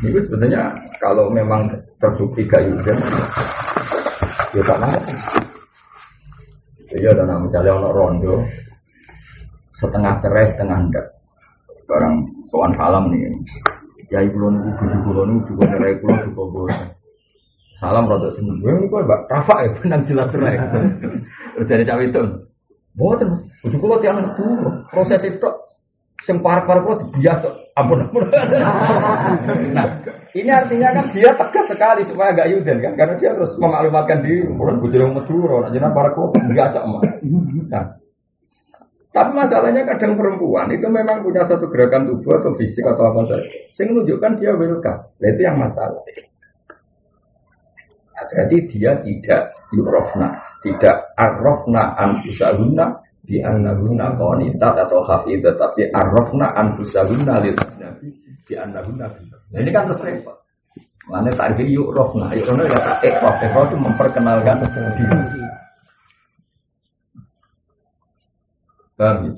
itu sebetulnya kalau memang terbukti gak juga, ya tak mau. Iya, dan misalnya ono rondo, setengah cerai, setengah enggak. Barang soal salam nih, ya ibu lono, bujuk lono, juga cerai pulau, juga bosan. Salam sini. Gue ini kok mbak Rafa ya benang jelas cerai. Jadi cawe itu. Boten, bujuk kulo tiang itu proses itu sing par-par kulo biasa ampun ampun. nah, ini artinya kan dia tegas sekali supaya agak yuden kan karena dia terus memaklumatkan diri bulan bujur Madura, nah jenengan para kulo biasa emak. Nah, tapi masalahnya kadang perempuan itu memang punya satu gerakan tubuh atau fisik atau apa saja. Sing menunjukkan dia welcome. Nah, itu yang masalah. Nah, berarti dia tidak yurofna, tidak arrofna anfusahunna di annahunna qanitat atau hafidah, tapi arrofna anfusahunna lil nabi di annahunna Nah ini kan terus repot. Mana tarif yurofna, yurofna kata ekrof, ekrof itu memperkenalkan. Paham ya?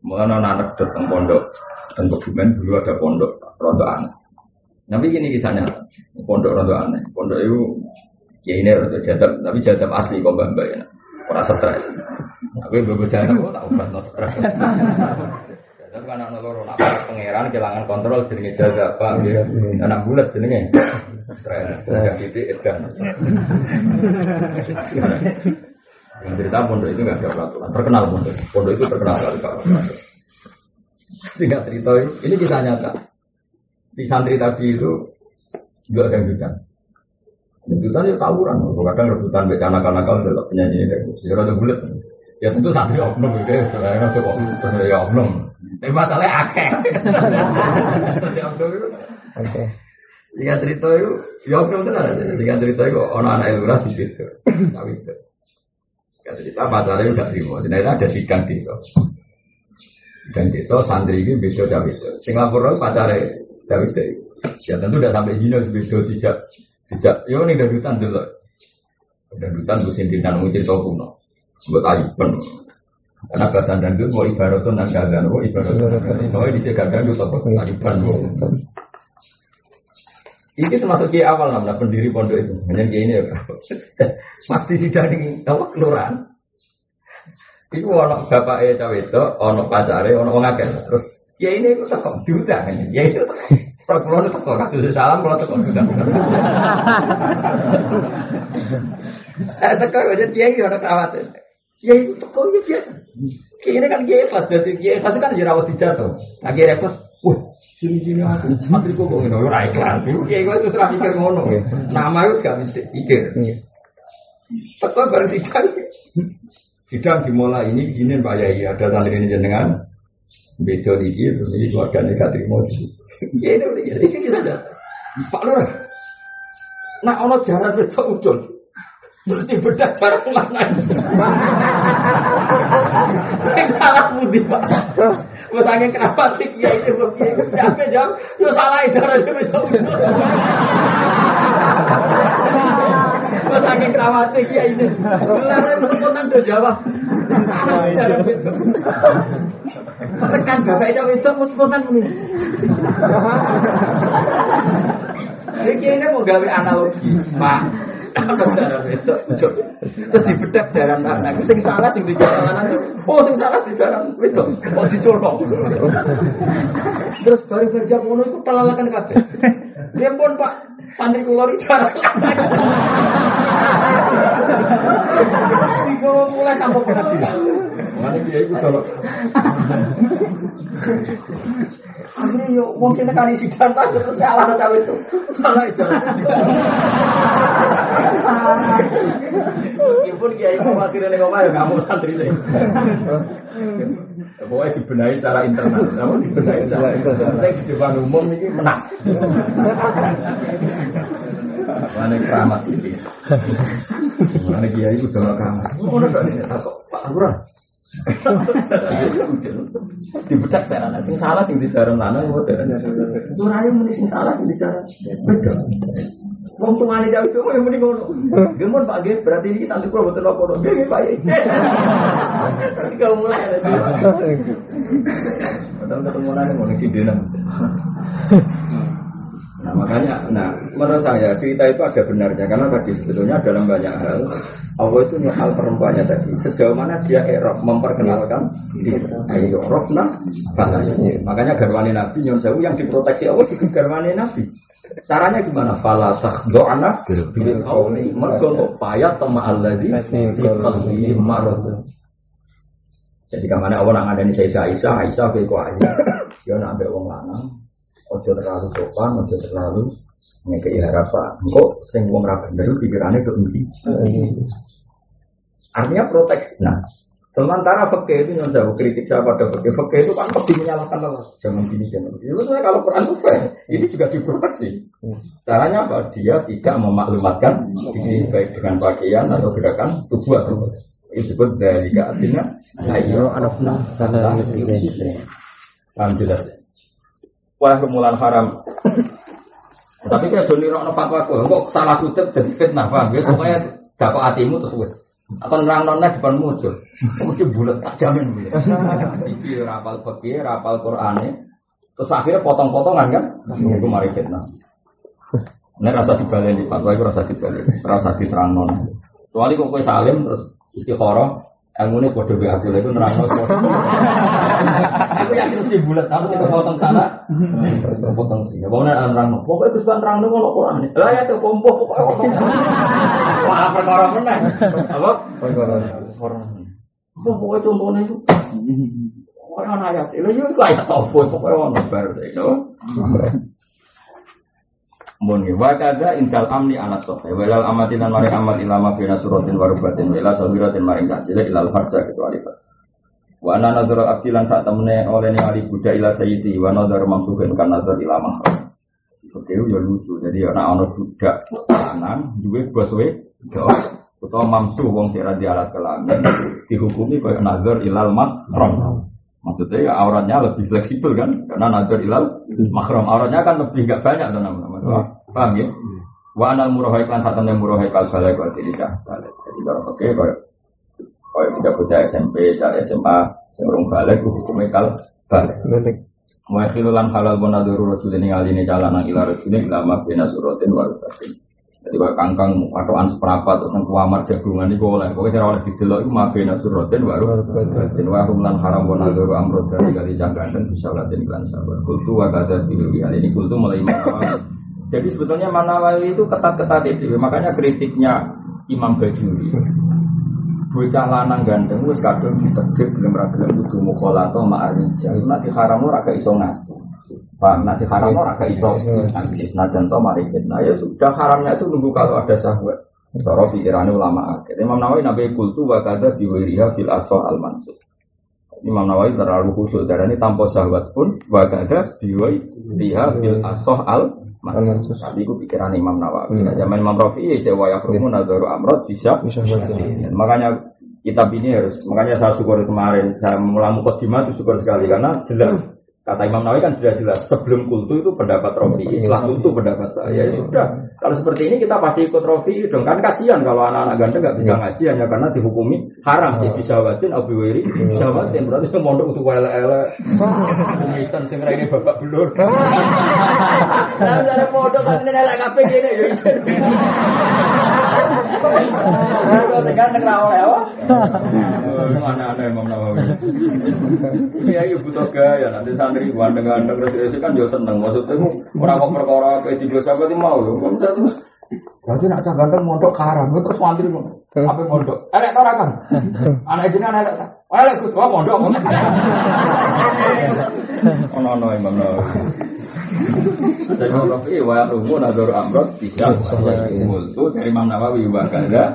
Mengenai anak datang pondok, dan dokumen dulu ada pondok, rontok anak. Tapi gini kisahnya, pondok rada aneh. Pondok itu ya ini rada jadab, tapi jadab asli kok mbak mbak ya. Orang stres. Tapi bagus jadab kok tak ubah no stres. Jadab kan anak loro nak pangeran kehilangan kontrol jenenge jadab pak. Anak bulat jenenge. Stres. Stres titik edan. Yang cerita pondok itu nggak ada peraturan. Terkenal pondok. Pondok itu terkenal kali kalau Sehingga cerita ini kisah nyata si santri tadi itu juga ada yang hutan. Hutan ya tawuran, kadang rebutan baca anak-anak kalau tetap penyanyi ini, ya rada bulat. Ya tentu santri oknum gitu, ya masuk kok ya oknum. Tapi masalahnya akeh. Oke. Jika cerita itu, ya oknum itu ada. Jika cerita itu, orang anak lurah di situ, tapi itu. Jika cerita pacarnya udah terima, ternyata ada sidang desa. Dan desa santri ini beda dari itu. Singapura pacarnya Dawid Ya tentu udah sampai zina sebedo tidak tidak. Yo nih dadutan dulu. Dadutan gue sindiran mau cerita kuno. Buat ayuban. Karena bahasa dan itu mau ibaratun dan kagak, mau ibaratun. Soalnya di jaga dan itu apa ayuban. Ini termasuk kiai awal namanya pendiri pondok itu. Hanya kiai ini ya. Sudah di apa kelurahan. Iku ono bapake cawe itu, ono pacare, ono wong. Terus Ya ini aku tekok duda kan. Ya itu kalau itu tekok kasih salam kalau tekok duda. Eh tekok aja dia gitu ada khawatir. Ya itu tekok itu biasa. Kayaknya kan dia ikhlas jadi dia ikhlas kan jerawat dijatuh. Dia ikhlas, wah sini sini aku mati kok ngomongin orang ikhlas. Dia itu terus pikir ngono. Nama itu gak mikir. Tekok baru sidang. Sidang dimulai ini izinin Pak Yai ada tanda ini jenengan Beda iki terus ini keluarga nih gak terima Ya ini udah jadi kita ada. Pak Lurah. Nah ono jalan beda ucul. Terus dibedak jarak mana? Saya salah budi pak. Bertanya kenapa sih kiai itu kiai itu siapa jawab? Yo salah jarak beda ucul. Bertanya kenapa sih kiai ini? Gelarnya spontan tuh jawab. Salah jarak beda. Tekan bapak itu itu spontan ini. Jadi ini mau gawe analogi, Pak. Apa cara itu? Terus dibedak jaran anak. Sing salah sing di jaran anak. Oh, sing salah di jaran itu. Oh, dicolok. Terus baru berjam ngono itu telalakan kabeh. Dia pun Pak, santri keluar jaran Tiga mulai sampai pengadilan. Mana dia itu kalau Akhirnya yo wong sing nekani sidang ta terus salah cawe itu. Salah itu. Meskipun kiai itu akhirnya ning omah ya kamu santri sih. Pokoknya dibenahi secara internal, namun dibenahi secara internal. Penting di depan umum ini menang. Mana keramat sih? Mana kiai itu udah keramat. Mana gak nih takut Pak Lurah. Dibedak saya anak sing salah sing dijarang lanang kok. Itu rayu muni sing salah sing dijarang. Betul. Wong tuane jauh itu yang mending ngono. Gemon Pak Ges berarti ini santri kula betul apa Nggih Pak. Tapi kalau mulai ada sih. Padahal ketemu nang mau ngisi dina. Nah makanya, nah menurut saya cerita itu ada benarnya karena tadi sebetulnya dalam banyak hal Allah itu hal perempuannya tadi sejauh mana dia erok memperkenalkan diri. Ayo erok nah, makanya garwani Nabi Nyon Sewu yang diproteksi Allah itu garwani Nabi. Caranya gimana? Fala takhdo'ana bil qawli mergo faya tama alladzi fi qalbi. Jadi ke mana Allah ada nih Sayyidah Aisyah, Aisyah kowe kok aja. Ya nak ambek wong lanang, ojo terlalu sopan, ojo terlalu ngekei harapan. Kok sing wong ra bener pikirannya ke endi? Artinya proteksi. Nah, Sementara fakih itu yang jauh kritik saya pada fakih. Fakih itu kan lebih menyalahkan Allah. Jangan gini, jangan gini. Itu kalau Quran itu fair. Ini juga diproteksi. Caranya apa? Dia tidak memaklumatkan ini baik dengan pakaian atau gerakan tubuh atau itu disebut dari artinya ayo anak karena paham jelas wah rumulan haram. Tapi kayak Joni Rokno fatwa kok salah kutip jadi fitnah paham ya pokoknya dapat hatimu terus akan nerang nona depan muncul mesti bulat tak jamin iki rapal fakir rapal Quran terus akhirnya potong-potongan kan? Itu mari fitnah. Ini rasa dibalik fatwa itu rasa dibalik. Rasa diterang nona kecuali kok kue salim terus istikharah ilmu ini kode aku itu nerang nona aku yakin mesti bulat aku sih potong sana potong sih pokoknya nerang nona pokoknya itu bukan nerang nona Quran lah ya tuh kompo pokoknya Malah perkara menang. Apa? Perkara. Apa pokoknya contohnya itu? Orang ayat, itu juga kayak tau pokoknya orang bar itu. Mun wa kada intal amni ala walal amatin mari amat ilama fina suratin warubatin wala sabiratin maring kasile ilal harja kecuali fas. Wa ana nadhara abdilan saat temene oleh ningali budak ila sayyidi wa nadhara mamsuhin kan nadhar ila mahram. Itu ya lucu. Jadi ana ana budak lanang duwe bos we utawa mamsu wong sing ra alat kelamin dihukumi kaya nazar ilal mahram. Maksudnya ya auratnya lebih fleksibel kan karena nazar ilal mahram auratnya kan lebih gak banyak tuh nama-nama. Paham ya? Wa anal murahai kan saat temen murahai kal balai tidak balik. Jadi kalau oke kaya kaya tidak bocah SMP, cah SMA, sing urung balik hukumnya kal balik. Wa khilulan halal bonaduru rasulin ngalini jalanan ila rasulin ilama bina suratin wa rubatin. Jadi kalau kangkang patokan seperempat terus yang kuamar jagungan itu boleh. Pokoknya saya oleh didelok itu mabena suratin baru dan wahum lan haram wa amrod dari kali jangkaan dan bisa latin iklan sabar. Kultu wa kata hal ini kultu mulai Jadi sebetulnya Manawali itu ketat-ketat itu. Makanya kritiknya Imam Bajuri. Bocah lanang ganteng wis kadung ditegir gelem ra gelem kudu mukhalata ma'arija. Itu nanti haram ora gak iso ngaji. Pak nanti haram orang gak iso nanti senajan to mari fitnah ya sudah haramnya itu nunggu kalau ada syahwat. Cara pikirannya ulama akhir. Imam Nawawi nabi kultu wa kada biwiriha fil asal al mansur. Imam Nawawi terlalu khusyuk darah ini tanpa syahwat pun wa kada biwiriha fil asal al mansur. Tapi itu pikiran Imam Nawawi. Nah, zaman Imam Rafi ya jawa ya rumun nadaru amrod bisa. Makanya kitab ini harus makanya saya syukur kemarin saya mulai mukadimah itu syukur sekali karena jelas Kata Imam Nawawi kan sudah jelas sebelum kultu itu pendapat Rofi, setelah kultu pendapat saya ya sudah. Kalau seperti ini kita pasti ikut Rofi dong. Kan kasihan kalau anak-anak ganteng nggak bisa ngaji hanya karena dihukumi. Haram sih bisa watin abu wiri bisa watin berarti mondok untuk wala ele Misan sing ini bapak belur. Nah ada mondok kan ini elek kafe gini ya. Apa? Ya ibu butuh gaya nanti santri gandeng-gandeng terus kan yo seneng maksudnya ora kok perkara kayak di dosa berarti mau yo terus Berarti nak cah ganteng mondok haram, terus santri. Apa mondok? Elek ora kan? Anak jenengan elek ta? Elek Gus, kok mondok. Ono ono Imam Nawawi. Imam Rafi wa rumu nador amrot bisa multu dari Imam Nawawi wa kada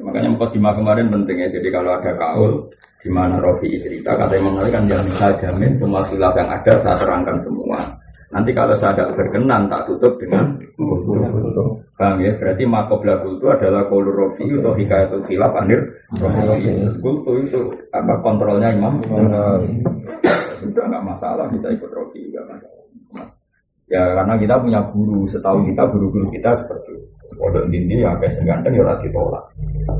Makanya mukadimah kemarin penting ya. Jadi kalau ada kaul di mana Rafi cerita kata Imam Nawawi kan jangan jamin semua khilaf yang ada saya terangkan semua. Nanti kalau saya tidak berkenan tak tutup dengan Bang ya, berarti makobla kultu adalah kolur rofi atau hikayatul khilaf anir kultu itu apa kontrolnya imam? Sudah nggak masalah kita ikut rofi nggak masalah. Ya karena kita punya guru, setahu kita guru-guru kita seperti itu. Pondok dindi ya kayak seganteng ya rati tolak.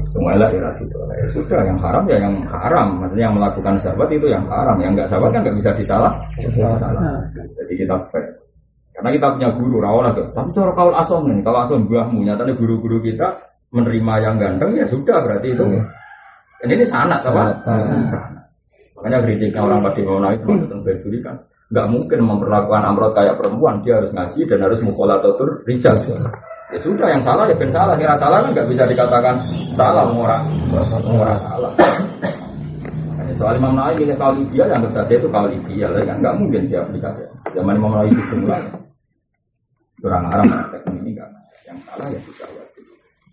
Semuanya ya rati tolak. Ya sudah, yang haram ya yang haram. Maksudnya yang melakukan sahabat itu yang haram. Yang nggak sahabat kan nggak bisa disalah. Salah. Jadi kita fair. Karena kita punya guru rawon tuh. Tapi cara kaul asom nih, kalau asom buahmu nyatanya guru-guru kita menerima yang ganteng ya sudah berarti itu. Dan ini sanat apa? Sanat. Makanya kritiknya orang Madinah itu tentang Bajuri kan nggak mungkin memperlakukan Amrod kayak perempuan dia harus ngaji dan harus mukholatotur rijal ya sudah yang salah ya ben salah. Kira salah kan nggak bisa dikatakan salah murah murah salah. Soal Imam Nawawi pilih kali dia yang saja itu kali dia kan nggak mungkin dia aplikasi. Zaman Imam Nawawi itu mulai. Kurang haram ini enggak yang salah ya tidak wajib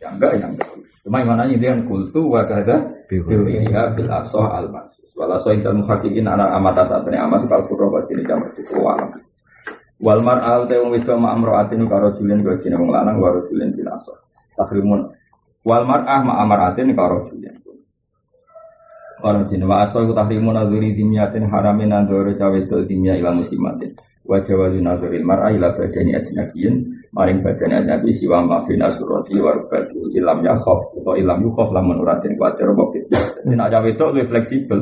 yang enggak yang enggak. Cuma Imam Nawawi dia kultu wa kada biwiriha bil asoh al Wala so intel muhakikin anak amat saat ini amat kalau furro pasti ini jamur itu walam. Walmar al te wong wiswa ma amroatin karo julin gue sini wong lanang karo julin bilaso. Takrimun. Walmar ah ma amaratin karo julin. Karo jin wa aso iku takrimun azuri dimiatin haramin andoro cawe itu dimia ila musimatin. Wajah wajah nazaril mar'a ila badani ajnabiyin maring badan Nabi siwa mafin asurati warubati ilam yakhaf atau ilam yukhaf lamun uratin kuatir fitnah. Jadi nak cawe itu lebih fleksibel.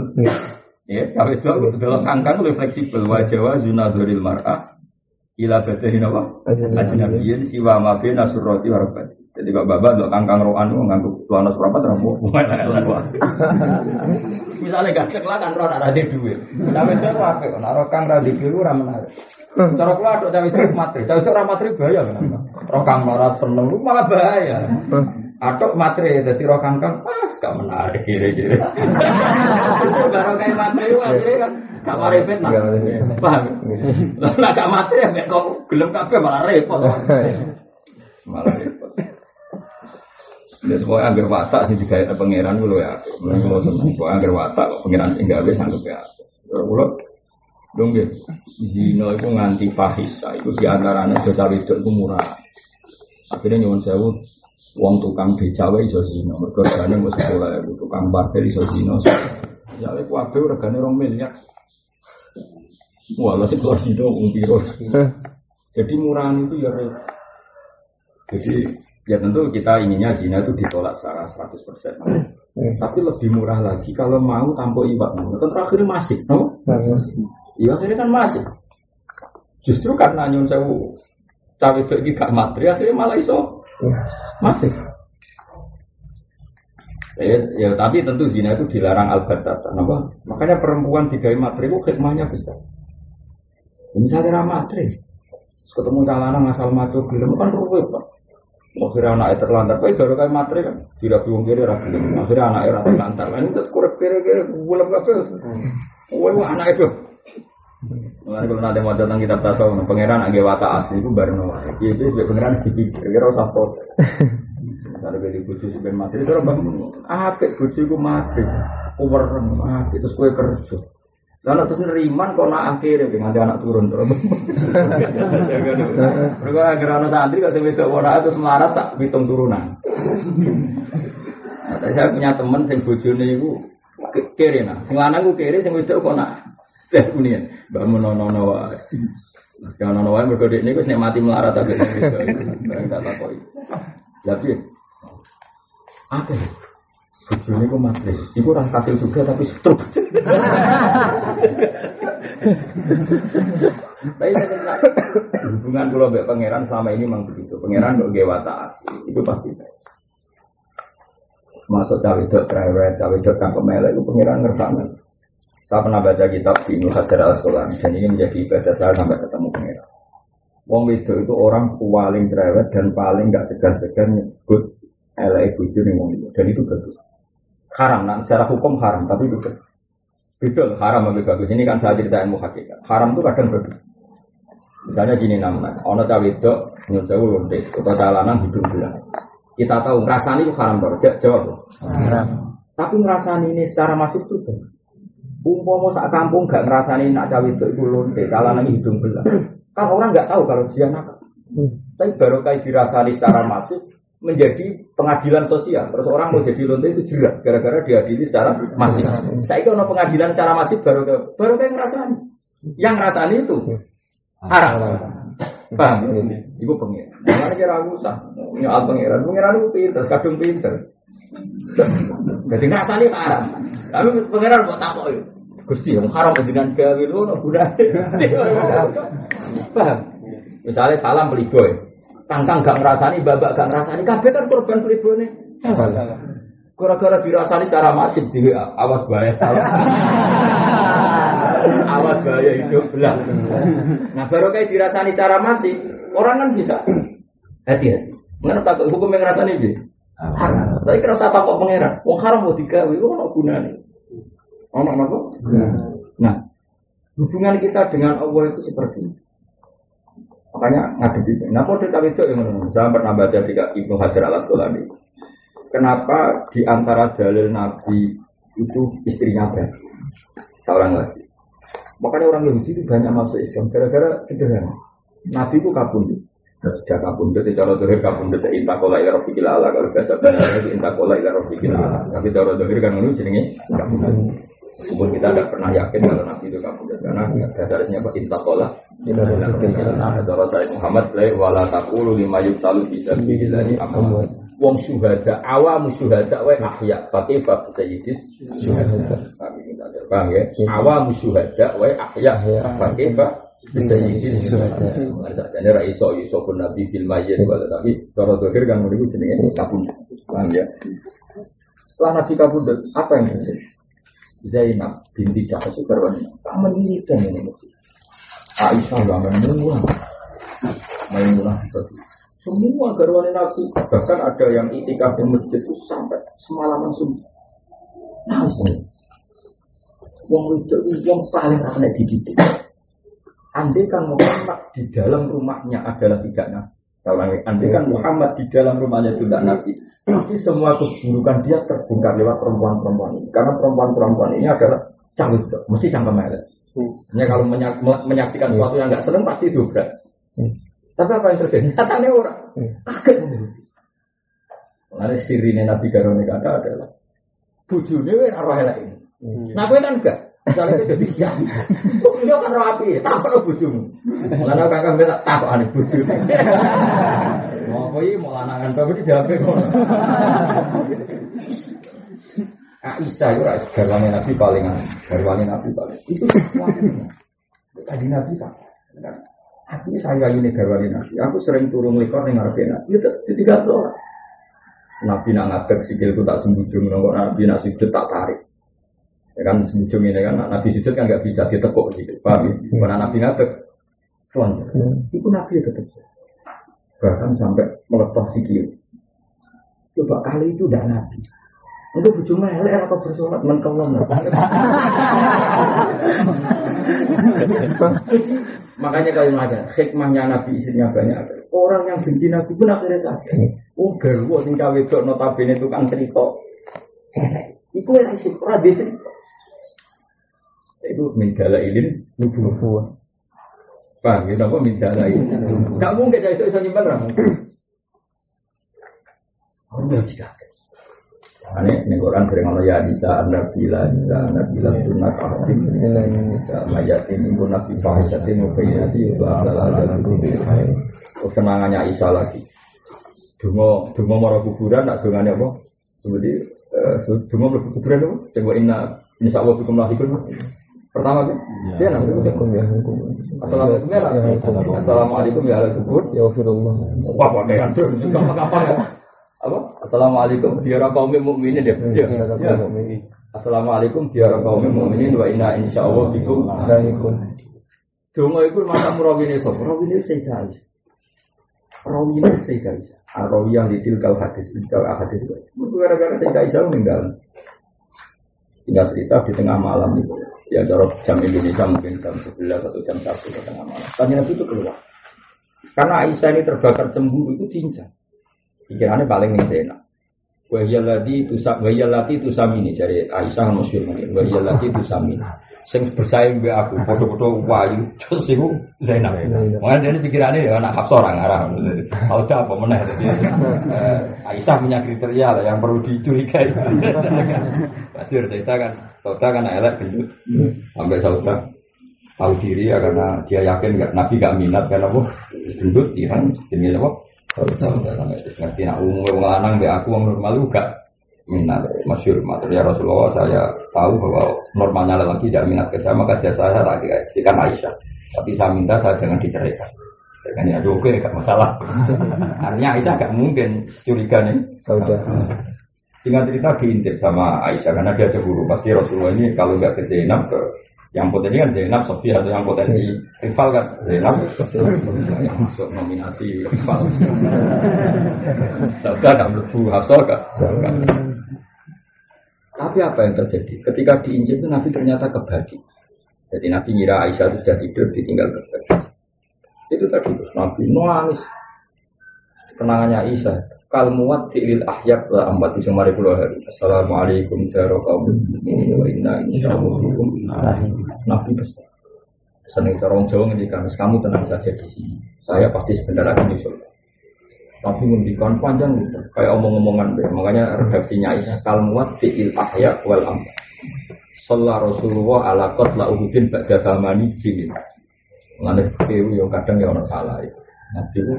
Ya, cawe itu dalam kangkang lebih fleksibel. Wa zunaduril mar'ah ila badani apa? Ajnabiyin siwa mafin asurati warubati. Jadi kok bapak untuk kangkang rohan itu nganggu tuan nos berapa terus Misalnya gak kek lah kan roh ada duit. Tapi itu apa? Naruh kang radi biru ramenarik. Cara kula ada cawe itu matri, cawe itu matri bahaya kenapa? Rokang marah seneng, malah bahaya. Atau matri, jadi rokang kang pas gak menarik kiri-kiri. Baru kayak matri, matri kan gak mari fitnah. Paham? Lah gak matri, ya kok gelem kabeh malah repot. Malah repot. Ya semua agar watak sih juga pangeran dulu ya. Kalau seneng, agar watak pangeran sih nggak bisa sanggup ya. Kalau Dong ya, zina itu nganti fahisa, itu di antaranya bocah wedok itu murah. Akhirnya nyuwun sewu, uang tukang beca wae iso zina, mergo regane sekolah itu tukang parkir iso zina. Ya lek kuwabe regane 2 miliar. Wah, lha sik itu wong piro. Jadi murahan itu ya jadi ya tentu kita inginnya zina itu ditolak secara 100%. Tapi lebih murah lagi kalau mau tanpa iwak. Kan terakhir masih, no? Iya akhirnya kan masih. Justru karena nyun sewu cawe itu gak materi akhirnya malah iso masih. Ya, ya, tapi tentu zina itu dilarang albatata. Kenapa? Makanya perempuan digawe materi itu hikmahnya besar. Misalnya materi, ketemu calana ngasal matu gelem kan ruwet pak. Akhirnya anaknya terlantar, tapi baru kayak materi kan tidak bingung kiri rapi. Akhirnya anaknya terlantar, ini tetap kurang kiri-kiri, bulan kafe. Wah, anak itu Mulai kalau nanti mau datang kitab tasawuf, pangeran agak wata asli itu baru nol. Itu itu pangeran sih kira usah pot. Kalau beli bucu sebagai materi, terus bang, apa bucu itu mati, over mati, terus kue kerja. Lalu terus neriman kok nak akhirnya dengan anak turun terus. Mereka agar anak santri kalau sebeda orang itu semarat tak hitung turunan. Nah, saya punya teman sing bojone iku kiri nah, sing lanang ku kiri, sing wedok kok nak Teh ini Mbak Munono wae. Jangan nono wae mergo ini wis mati melarat tapi barang tak takoi. Tapi apa? Bojone ku mati. Iku ora kasil juga tapi stroke. Tapi hubungan pulau mbak pangeran selama ini memang begitu. Pangeran kok gewata asli itu pasti. Masuk cawe dok cerewet, cawe dok kangkem melek itu pangeran ngersana. Saya pernah baca kitab di Ibnu Hajar al dan ini menjadi ibadah saya sampai ketemu pengira. Wong itu itu orang paling cerewet dan paling gak segan-segan nyebut elek bojo nih wong itu dan itu bagus. Haram, nah secara hukum haram tapi itu betul haram lebih bagus. Ini kan saya cerita ilmu hakikat. Haram itu kadang bagus. Misalnya gini namanya, ono cawe itu nyuruh saya atau jalanan hidung belah. Kita tahu ngerasani itu haram baru jawab. Haram. Tapi ngerasani ini secara masif itu bagus. Umpama sak kampung gak ngerasani nak cawe itu itu lonte, kalah nanti hidung belah. Kan orang nggak tahu kalau dia nakal. Tapi baru kayak dirasani secara masif menjadi pengadilan sosial. Terus orang mau jadi lonte itu jelas gara-gara diadili secara masif. Saya kalau pengadilan secara masif baru baru kayak ngerasani. Yang ngerasani itu haram. Paham? Iku pengiran. Nah, kira usah. Nyoal pengiran. Pengiran itu pinter, kadung pinter. Jadi ngrasani haram. Tapi pengiran takok yo. Gusti, yang haram dengan gawe lu ono gunane. Paham? Misalnya salam playboy. Kangkang gak ngerasani, babak gak ngerasani, kabeh kan korban playboy Salah. Gara-gara dirasani cara masif di awas bahaya salah. awas bahaya hidup belah. Nah baru kayak dirasani cara masif, orang kan bisa hati-hati. Mengenai takut hukum yang ngerasani dia. Tapi kira usah takut pangeran. Wong haram mau digawe, ono gunane. Ono apa? Nah, hubungan kita dengan Allah itu seperti ini. Makanya ngadepi. Nah, kode cawe itu yang saya pernah baca di Ibnu Hajar al Asqalani. Kenapa di antara dalil Nabi itu istrinya berarti seorang lagi. Makanya orang Yahudi itu banyak masuk Islam gara-gara sederhana. Nabi itu kabundut. Sudah kabundut, di cara dohir kabundut intakola ila rofiqil ala. Kalau biasa benar itu intakola ila rofiqil ala. Tapi cara dohir kan ini jenenge kabundut. Meskipun kita tidak pernah yakin kalau Nabi itu kabundut karena dasarnya apa? Intakola. Kalau saya Muhammad saya wala takulu lima yuk salu bisa bihilahi amal wong syuhada awam syuhada wa ahya fakifa sayyidis syuhada. Kami minta paham ya. Awam syuhada wa ahya fakifa sayyidis syuhada. Sajane ra iso iso pun nabi fil mayyit wala. Tapi cara dohir kan niku jenenge kabun paham ya? Setelah nabi kabun apa yang terjadi Zainab binti Jahas Sukarwan. Tak mendirikan ini Aisyah bangun murah Maimunah semua garwane Nabi, bahkan ada yang itikaf di masjid itu sampai semalaman sunyi. Nah, Wong itu yang paling akan dididik. Andai kan Muhammad di dalam rumahnya adalah tidak nabi. Kalau andai kan Muhammad di dalam rumahnya tidak nabi, pasti semua keburukan dia terbongkar lewat perempuan-perempuan ini. Karena perempuan-perempuan ini adalah cawit, mesti cangkem melet. Hanya kalau menyaksikan sesuatu yang nggak seneng pasti dobrak. Tapi apa yang terjadi? Nyatanya orang hmm. kaget menuruti. Mengenai sirine Nabi Garone kata adalah bujune wis arwah elek ini. Hmm. Nah, kowe kan enggak. Misalnya jadi ya, dia kan rapi, tak kok bujumu. Lalu kakak minta tak aneh buju. Mau apa ini mau lanangan tapi di jawab kok. Aisyah itu ras garwane Nabi paling garwane Nabi paling itu tadi Nabi kan Aku saya ini garwani nabi. Aku sering turun lekor nih ngarepe nabi. Itu tidak sholat. Nabi nak ngadeg sikil itu tak sembujung. Nabi nak sujud tak tarik. Ya kan sembujung ini kan nabi sujud kan nggak bisa ditekuk sikil. Paham ya? Karena nabi ngadeg selanjutnya. Hmm. Itu nabi ya tetap. Bahkan sampai melepas sikil. Coba kali itu udah nabi. Untuk bujuk melek apa bersolat menkolong. Makanya kalau aja hikmahnya Nabi istrinya banyak. Orang yang benci Nabi pun akhirnya sakit. Oh garwo sing cawe dok notabene tukang cerita. Iku yang itu ora cerita. Itu minjala ilin nubuwah. Paham ya? Apa minjala ilin? Tidak mungkin jadi itu bisa nyimpan orang. Oh, tidak. Ane Quran sering ngomong ya bisa anda bila bisa anda bila sunat ahdim bisa mayatin ibu nabi fahisatin mubayyati itu adalah ada Terus kenangannya Isa lagi. Dungo dungo mara kuburan nak dungane apa? Seperti dungo mara kuburan apa? Coba inna insya Allah bikum lahikun. Pertama kan? Ya, nanti ya. Assalamualaikum ya. Assalamualaikum ya ala kubur. Ya Allah. Wah, pakai anjir. Kapan-kapan ya apa? Assalamualaikum diara kaum mukminin ya. Ya. ya. Assalamualaikum diara kaum mukminin wa inna insyaallah bikum lahiqun. Donga iku mata murawine sapa? Rawine Sayyidah Aisyah. Rawine Sayyidah Aisyah. Arawi yang ditil kal hadis, kal hadis. Gara-gara Sayyidah Aisyah meninggal. Singkat cerita di tengah malam itu, ya cara jam Indonesia mungkin jam 11 atau jam 1 ke tengah malam. Tadi Nabi itu keluar. Karena Aisyah ini terbakar cemburu itu cincang. Pikirannya paling nih enak. Wahiyalati tusam wahiyalati tusamini dari Aisyah masyhur mungkin. Wahiyalati tusamini. Sing bersaing be aku foto-foto wahyu terus iku Zainab. Makanya dia pikirannya ya anak Hafsah arah. Kalau apa meneh eh, Aisyah punya kriteria lah yang perlu dicurigai. Pasti cerita kan, Sauda kan elek gendut sampai Sauda tahu diri ya karena dia yakin nggak Nabi nggak minat karena apa gendut Iran jenis apa ngerti nak wong lanang be aku wong normal juga minat masyur matur ya Rasulullah saya tahu bahwa normalnya lelaki tidak minat ke saya maka jasa saya tak dikasihkan Aisyah. Tapi saya minta saya jangan diceraikan. Kan ya oke gak masalah. Artinya Aisyah gak mungkin curiga nih. Saudara. Singkat cerita diintip sama Aisyah karena dia cemburu pasti Rasulullah ini kalau nggak ke Zainab ke yang potensi kan Zainab Sofia atau yang potensi rival kan? Zainab yang masuk nominasi rival. Sabda gak melebu Hafsah gak tapi apa yang terjadi? Ketika diinjil itu Nabi ternyata kebagi. Jadi Nabi ngira Aisyah itu sudah tidur ditinggal kebagi itu tadi terus Nabi nangis. Kenangannya Aisyah. Kal muat lil ahyak wa ambat di semari pulau hari. Assalamualaikum warahmatullahi wa inna insyaallah nabi besar. Seneng orang Jawa ngendikan kamu tenang saja di sini. Saya pasti sebentar lagi nyusul tapi ngendikan panjang kayak omong-omongan deh makanya redaksinya Aisyah kal muat lil ahyak wal ambat Sallallahu Rasulullah ala qatla Uhudin ba'da zamani sini. Mengenai yang kadang ya orang salah ya. Nabi itu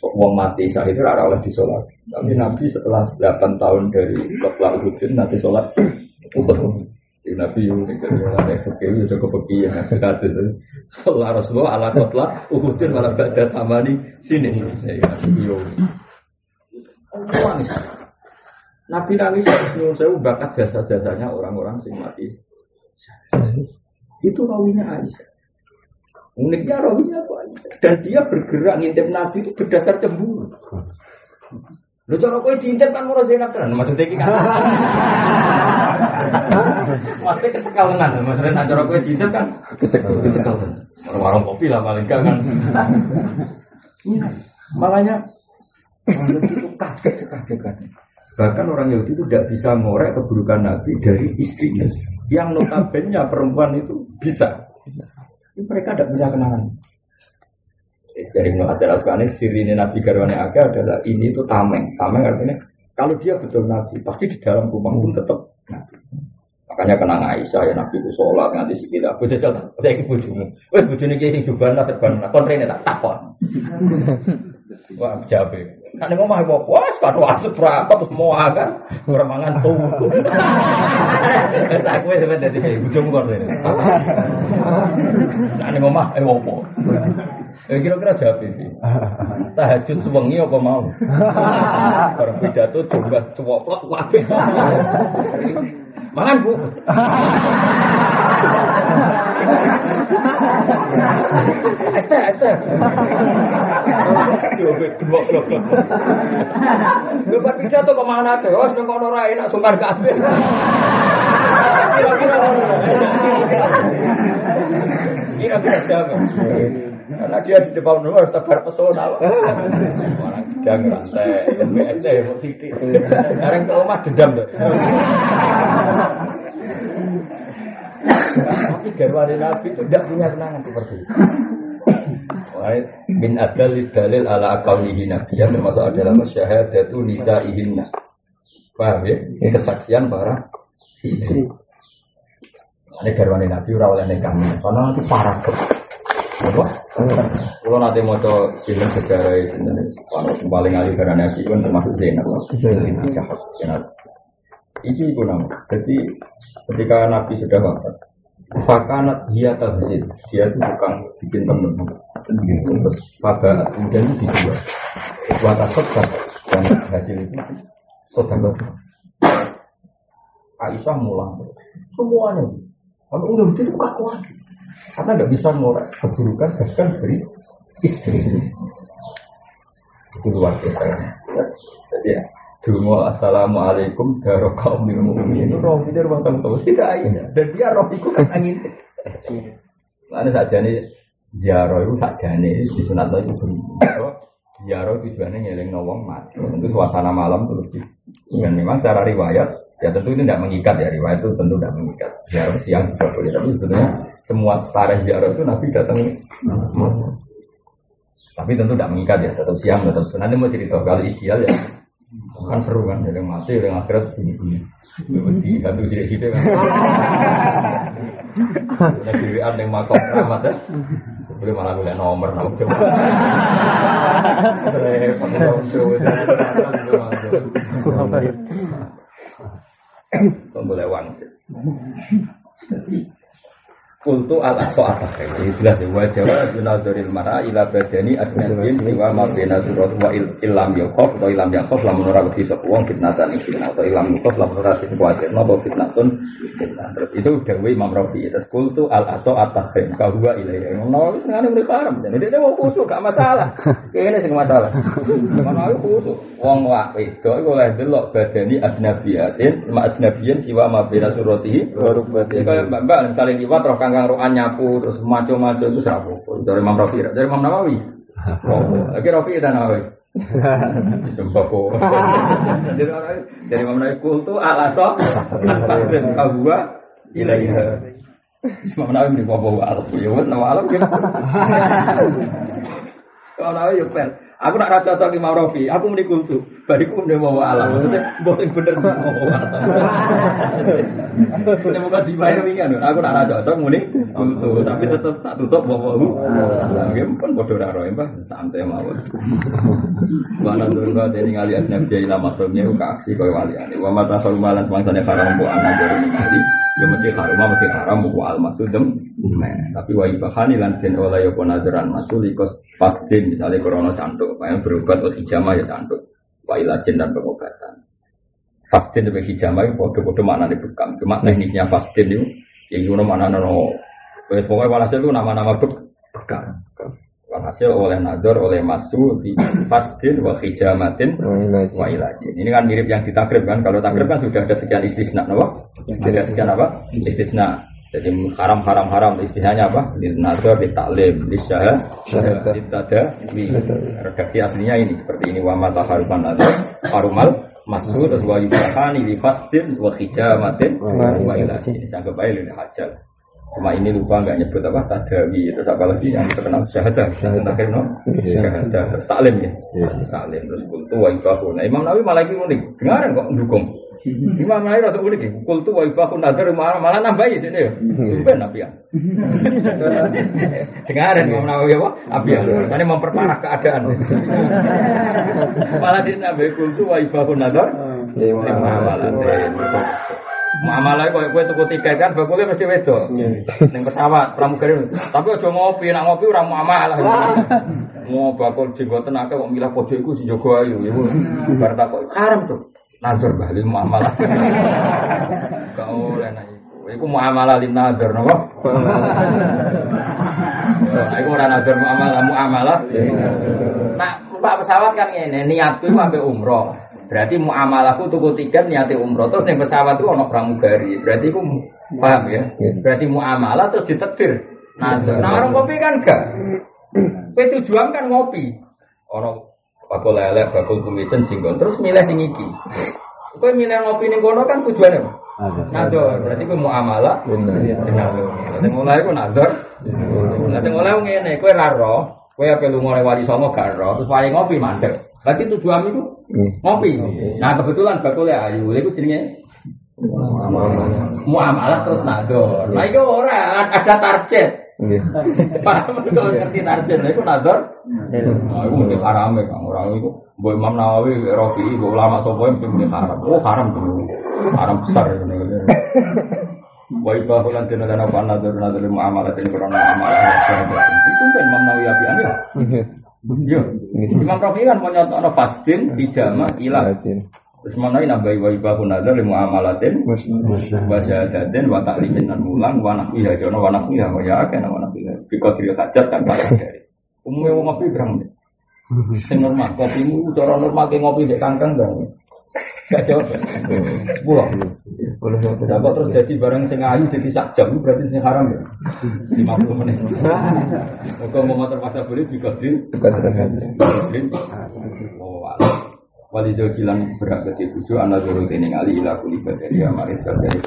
Wong mati saat itu ada oleh di sholat. Tapi Nabi setelah 8 tahun dari Kotla Uhudin nanti sholat Uhud. Di Nabi itu ada fakir itu cukup pergi yang ada Sholat Rasulullah ala Kotla Uhudin malah ada sama di sini. Nabi nangis. Nabi nangis saya bakat jasa-jasanya orang-orang sing mati. Itu rawinya Aisyah. Uniknya rawinya apa? Dan dia bergerak ngintip Nabi itu berdasar cemburu. Lu cara kowe diintip kan murah Zainab kan maksudnya iki kan. Maksudnya kecekalengan, maksudnya nak cara kowe diintip kan kecekalengan. Warung kopi lah paling kan. Makanya itu kaget sekali kan. Bahkan orang Yahudi itu tidak bisa ngorek keburukan Nabi dari istrinya. Yang notabene perempuan itu bisa. Mereka tidak punya kenangan. Dari Ibnu Hajar Asqalani sirine Nabi Garwane Aga adalah ini itu tameng. Tameng artinya kalau dia betul Nabi, pasti di dalam rumah pun tetap Nabi. Makanya kenang Aisyah ya Nabi itu sholat nganti sekitar. Bojo jal, saya iki bojomu. Wes bojone ki sing juban lah serban. Kon rene tak takon. Wah, jabe. Nek ning omah kok wah sepatu asuk berapa terus mau akan ora tuh. Wes aku wis dadi bojomu kok rene. Nek ning eh opo. Eh kira-kira jawab sih. Tahajud sewengi apa mau? Barang pidato coba cuwok kabeh. Mangan bu. Este, este. Lepas pidato kok mana tuh? Wes nang kono ra enak sungkan kabeh. Kira-kira Kira-kira jawab. Karena dia di depan rumah harus tebar pesona. Orang sedang rantai, BSD ya mau sidik. Sekarang ke rumah dendam tuh. Tapi garwane Nabi itu tidak punya kenangan seperti itu. Min adal dalil ala akaulihi Nabi yang termasuk adalah masyahadatu nisaihinna. Paham ya? Ini kesaksian para istri. Ini garwane Nabi ora oleh kami. Karena nanti parah apa? Kalau nanti mau coba film sejarah ini, kalau paling ahli karena nabi kan termasuk Zainab. Zainab. Ini pun nama. Jadi ketika Nabi sudah wafat, Fakanat dia terhasil, dia itu bukan bikin temen. Terus pada kemudian itu dijual. Buat asal dan hasil itu sodakoh. Aisyah mulang semuanya. Kalau udah begitu kaku lagi. Karena nggak bisa ngorek keburukan bahkan dari istri Itu luar biasa. Jadi ya, Dungo assalamualaikum daro kaum minum mukminin itu roh itu rumah tamu tamu tidak aja dan dia roh itu kan angin. Ada saja nih ziarah itu saja nih di sunat itu berbeda. Ziarah tujuannya nyeling nawang mati. Tentu suasana malam lebih. Dan memang secara riwayat Ya tentu ini tidak mengikat ya riwayat itu tentu tidak mengikat. Ziarah siang juga boleh, tapi sebetulnya semua tarikh ziarah itu Nabi datang Tapi tentu tidak mengikat ya, tetap siang tetap. Nanti mau cerita kalau ideal ya Kan seru kan, yang mati, yang akhirat bunyi-bunyi. Di satu sidik-sidik kan. Ada dirian yang makom keramat ya. Boleh malah gue nomor nomor coba. Repot dong, coba. Boleh wangsit. Kultu al asfa asakhir Jadi jelas ya Wajah wa junazuril mara ila badani asnadin Siwa ma bina surat wa ilam yakof Atau ilam yakof lamun ora wedi sapa wong fitnatan fitnah Atau ilam yakof lamun ora kuatir Atau fitnatun fitnah Terus itu dawe Imam Rafi. Terus kultu al asfa asakhir Kahwa ilaiya Nawawi sengaja mereka haram. Jadi dia mau kusuk gak masalah. Ini sih masalah. Nawawi kusuk Wong wa itu oleh delok badani ajnabiyatin Ma ajnabiyin siwa ma bina suratihi. Kayak mbak-mbak saling liwat roh kangkang nyapu terus maco-maco itu siapa? Dari Imam Rafi, dari Imam Nawawi. Lagi Rafi dan Nawawi. Sumpah kok. Dari Imam Nawawi kultu alaso at-tasrim kahwa ilaiha. Imam Nawawi di bawah alam. Ya wes nama alam gitu. Kalau Nawawi ya. Aku nak raja cocok Imam Rafi, aku muni kultu. Bariku muni mau alam. Maksudnya boleh bener mau alam. Ini bukan dibayar wingan. Aku nak raja cocok muni kultu, tapi tetap tak tutup mau alam. Mungkin pun bodoh raro ya, santai mawon. Mana turun kau dari ngali asnaf jadi lama filmnya ke aksi kau wali ani. Wa mata malan semangsane haram bu anak dari ngali. Ya mesti haram, mesti haram bu al masudem. Tapi wa ibahani lan den oleh yo nazaran masulikos fastin misalnya korona cantuk yang berobat atau hijamah ya cantuk. Wailajin dan pengobatan. Fastin dan hijamah itu bodoh-bodoh mana nih bekam. Cuma teknisnya fastin itu, yang gimana mana nono. Pokoknya walhasil itu nama-nama bekam. Walhasil oleh nador, oleh masu, di fastin, wa hijamatin, wa ilajin. Ini kan mirip yang ditakrib kan. Kalau takrib kan sudah ada sekian istisna, apa? Ada sekian apa? Istisna. Jadi haram haram haram istilahnya apa? Di nazar, di taklim, di syahad, di redaksi aslinya ini seperti ini wa mata haruman nazar, harumal masuk terus wa yubahani di fastin wa hijamatin wa ilahi. Sanggup baik ini hajal. Cuma ini lupa nggak nyebut apa? Tadawi terus apa lagi yang terkenal? Syahadah. Syahadah. Kan no syahadah. Terus taklim ya? Taklim. Terus kultu wa ibahu nah Imam Nawawi malah lagi unik. Dengaran kok mendukung Imam Nawawi rada unik kultu wa ibahu nazar malah malah nambahi ini ya. Ben nabi ya dengaran Imam Nawawi apa? Apa ya ini memperparah keadaan. Malah dia nambahi kultu wa ibahu nazar malah Muamalah kok kowe tuku tiket kan bakule mesti wedo. Ning pesawat pramugari. Tapi aja ngopi, nak ngopi ora muamalah. Mau bakul jenggoten akeh kok milah pojok iku sing jaga ayu. Ya bar tak kok haram tuh. Nazar bali muamalah. Kau oleh nek iku. Muamalah lin nazar napa? Nah, iku ora nazar muamalah, muamalah. Nah, Pak pesawat kan ngene, niatku sampai umroh. Berarti muamalahku tuku tiket niati umroh terus yang pesawat itu ono pramugari. Berarti aku paham ya. Berarti muamalah terus ditetir. Nah, nah orang kopi kan gak. Kowe tujuan kan ngopi. Orang bakul lele, bakul kumisen, jinggon terus milih sing iki. Kowe milih ngopi ning kono kan tujuannya Nador, berarti ku muamalah. Benar. Sing mulai ku nador. Nah sing mulai ngene, kowe ra roh, kowe ape lunga wali songo gak roh, terus wae ngopi mandek. Berarti tujuan itu ngopi. Nah kebetulan bakulnya ayu, itu jenenge muamalah terus nador. Nah itu orang ada target. Paham kalau ngerti target, itu nador. Nah itu mesti haram ya kang orang itu. Bu Imam Nawawi, Rofi, bu ulama sopo mesti mesti haram. Oh haram tuh, haram besar ini. Wa ibahu lan dina lan apa nador muamalah ini karena kan Imam Nawawi apian ya. Iya. Imam Rafi kan mau nyontok fastin hijama ilah. Terus mana ini nambahi wa ibahu nazar limu amalatin wa syahadatin wa taklimin dan mulang wa nakwiha jono wa nakwiha wa ya akeh wa nakwiha bikot diri hajat kan kalau dari. Umumnya mau ngopi berang yang normal. Kopimu cara normal kayak ngopi dek kangkang dong gak jawab dapat terus jadi barang sing ayu jadi sak jam berarti sing haram ya? Lima puluh menit. Kalau mau motor masa boleh dikotin dikotin oh wali jojilan berak kecil bujo anak turun ini ngali ilah kulibat dari amaris dari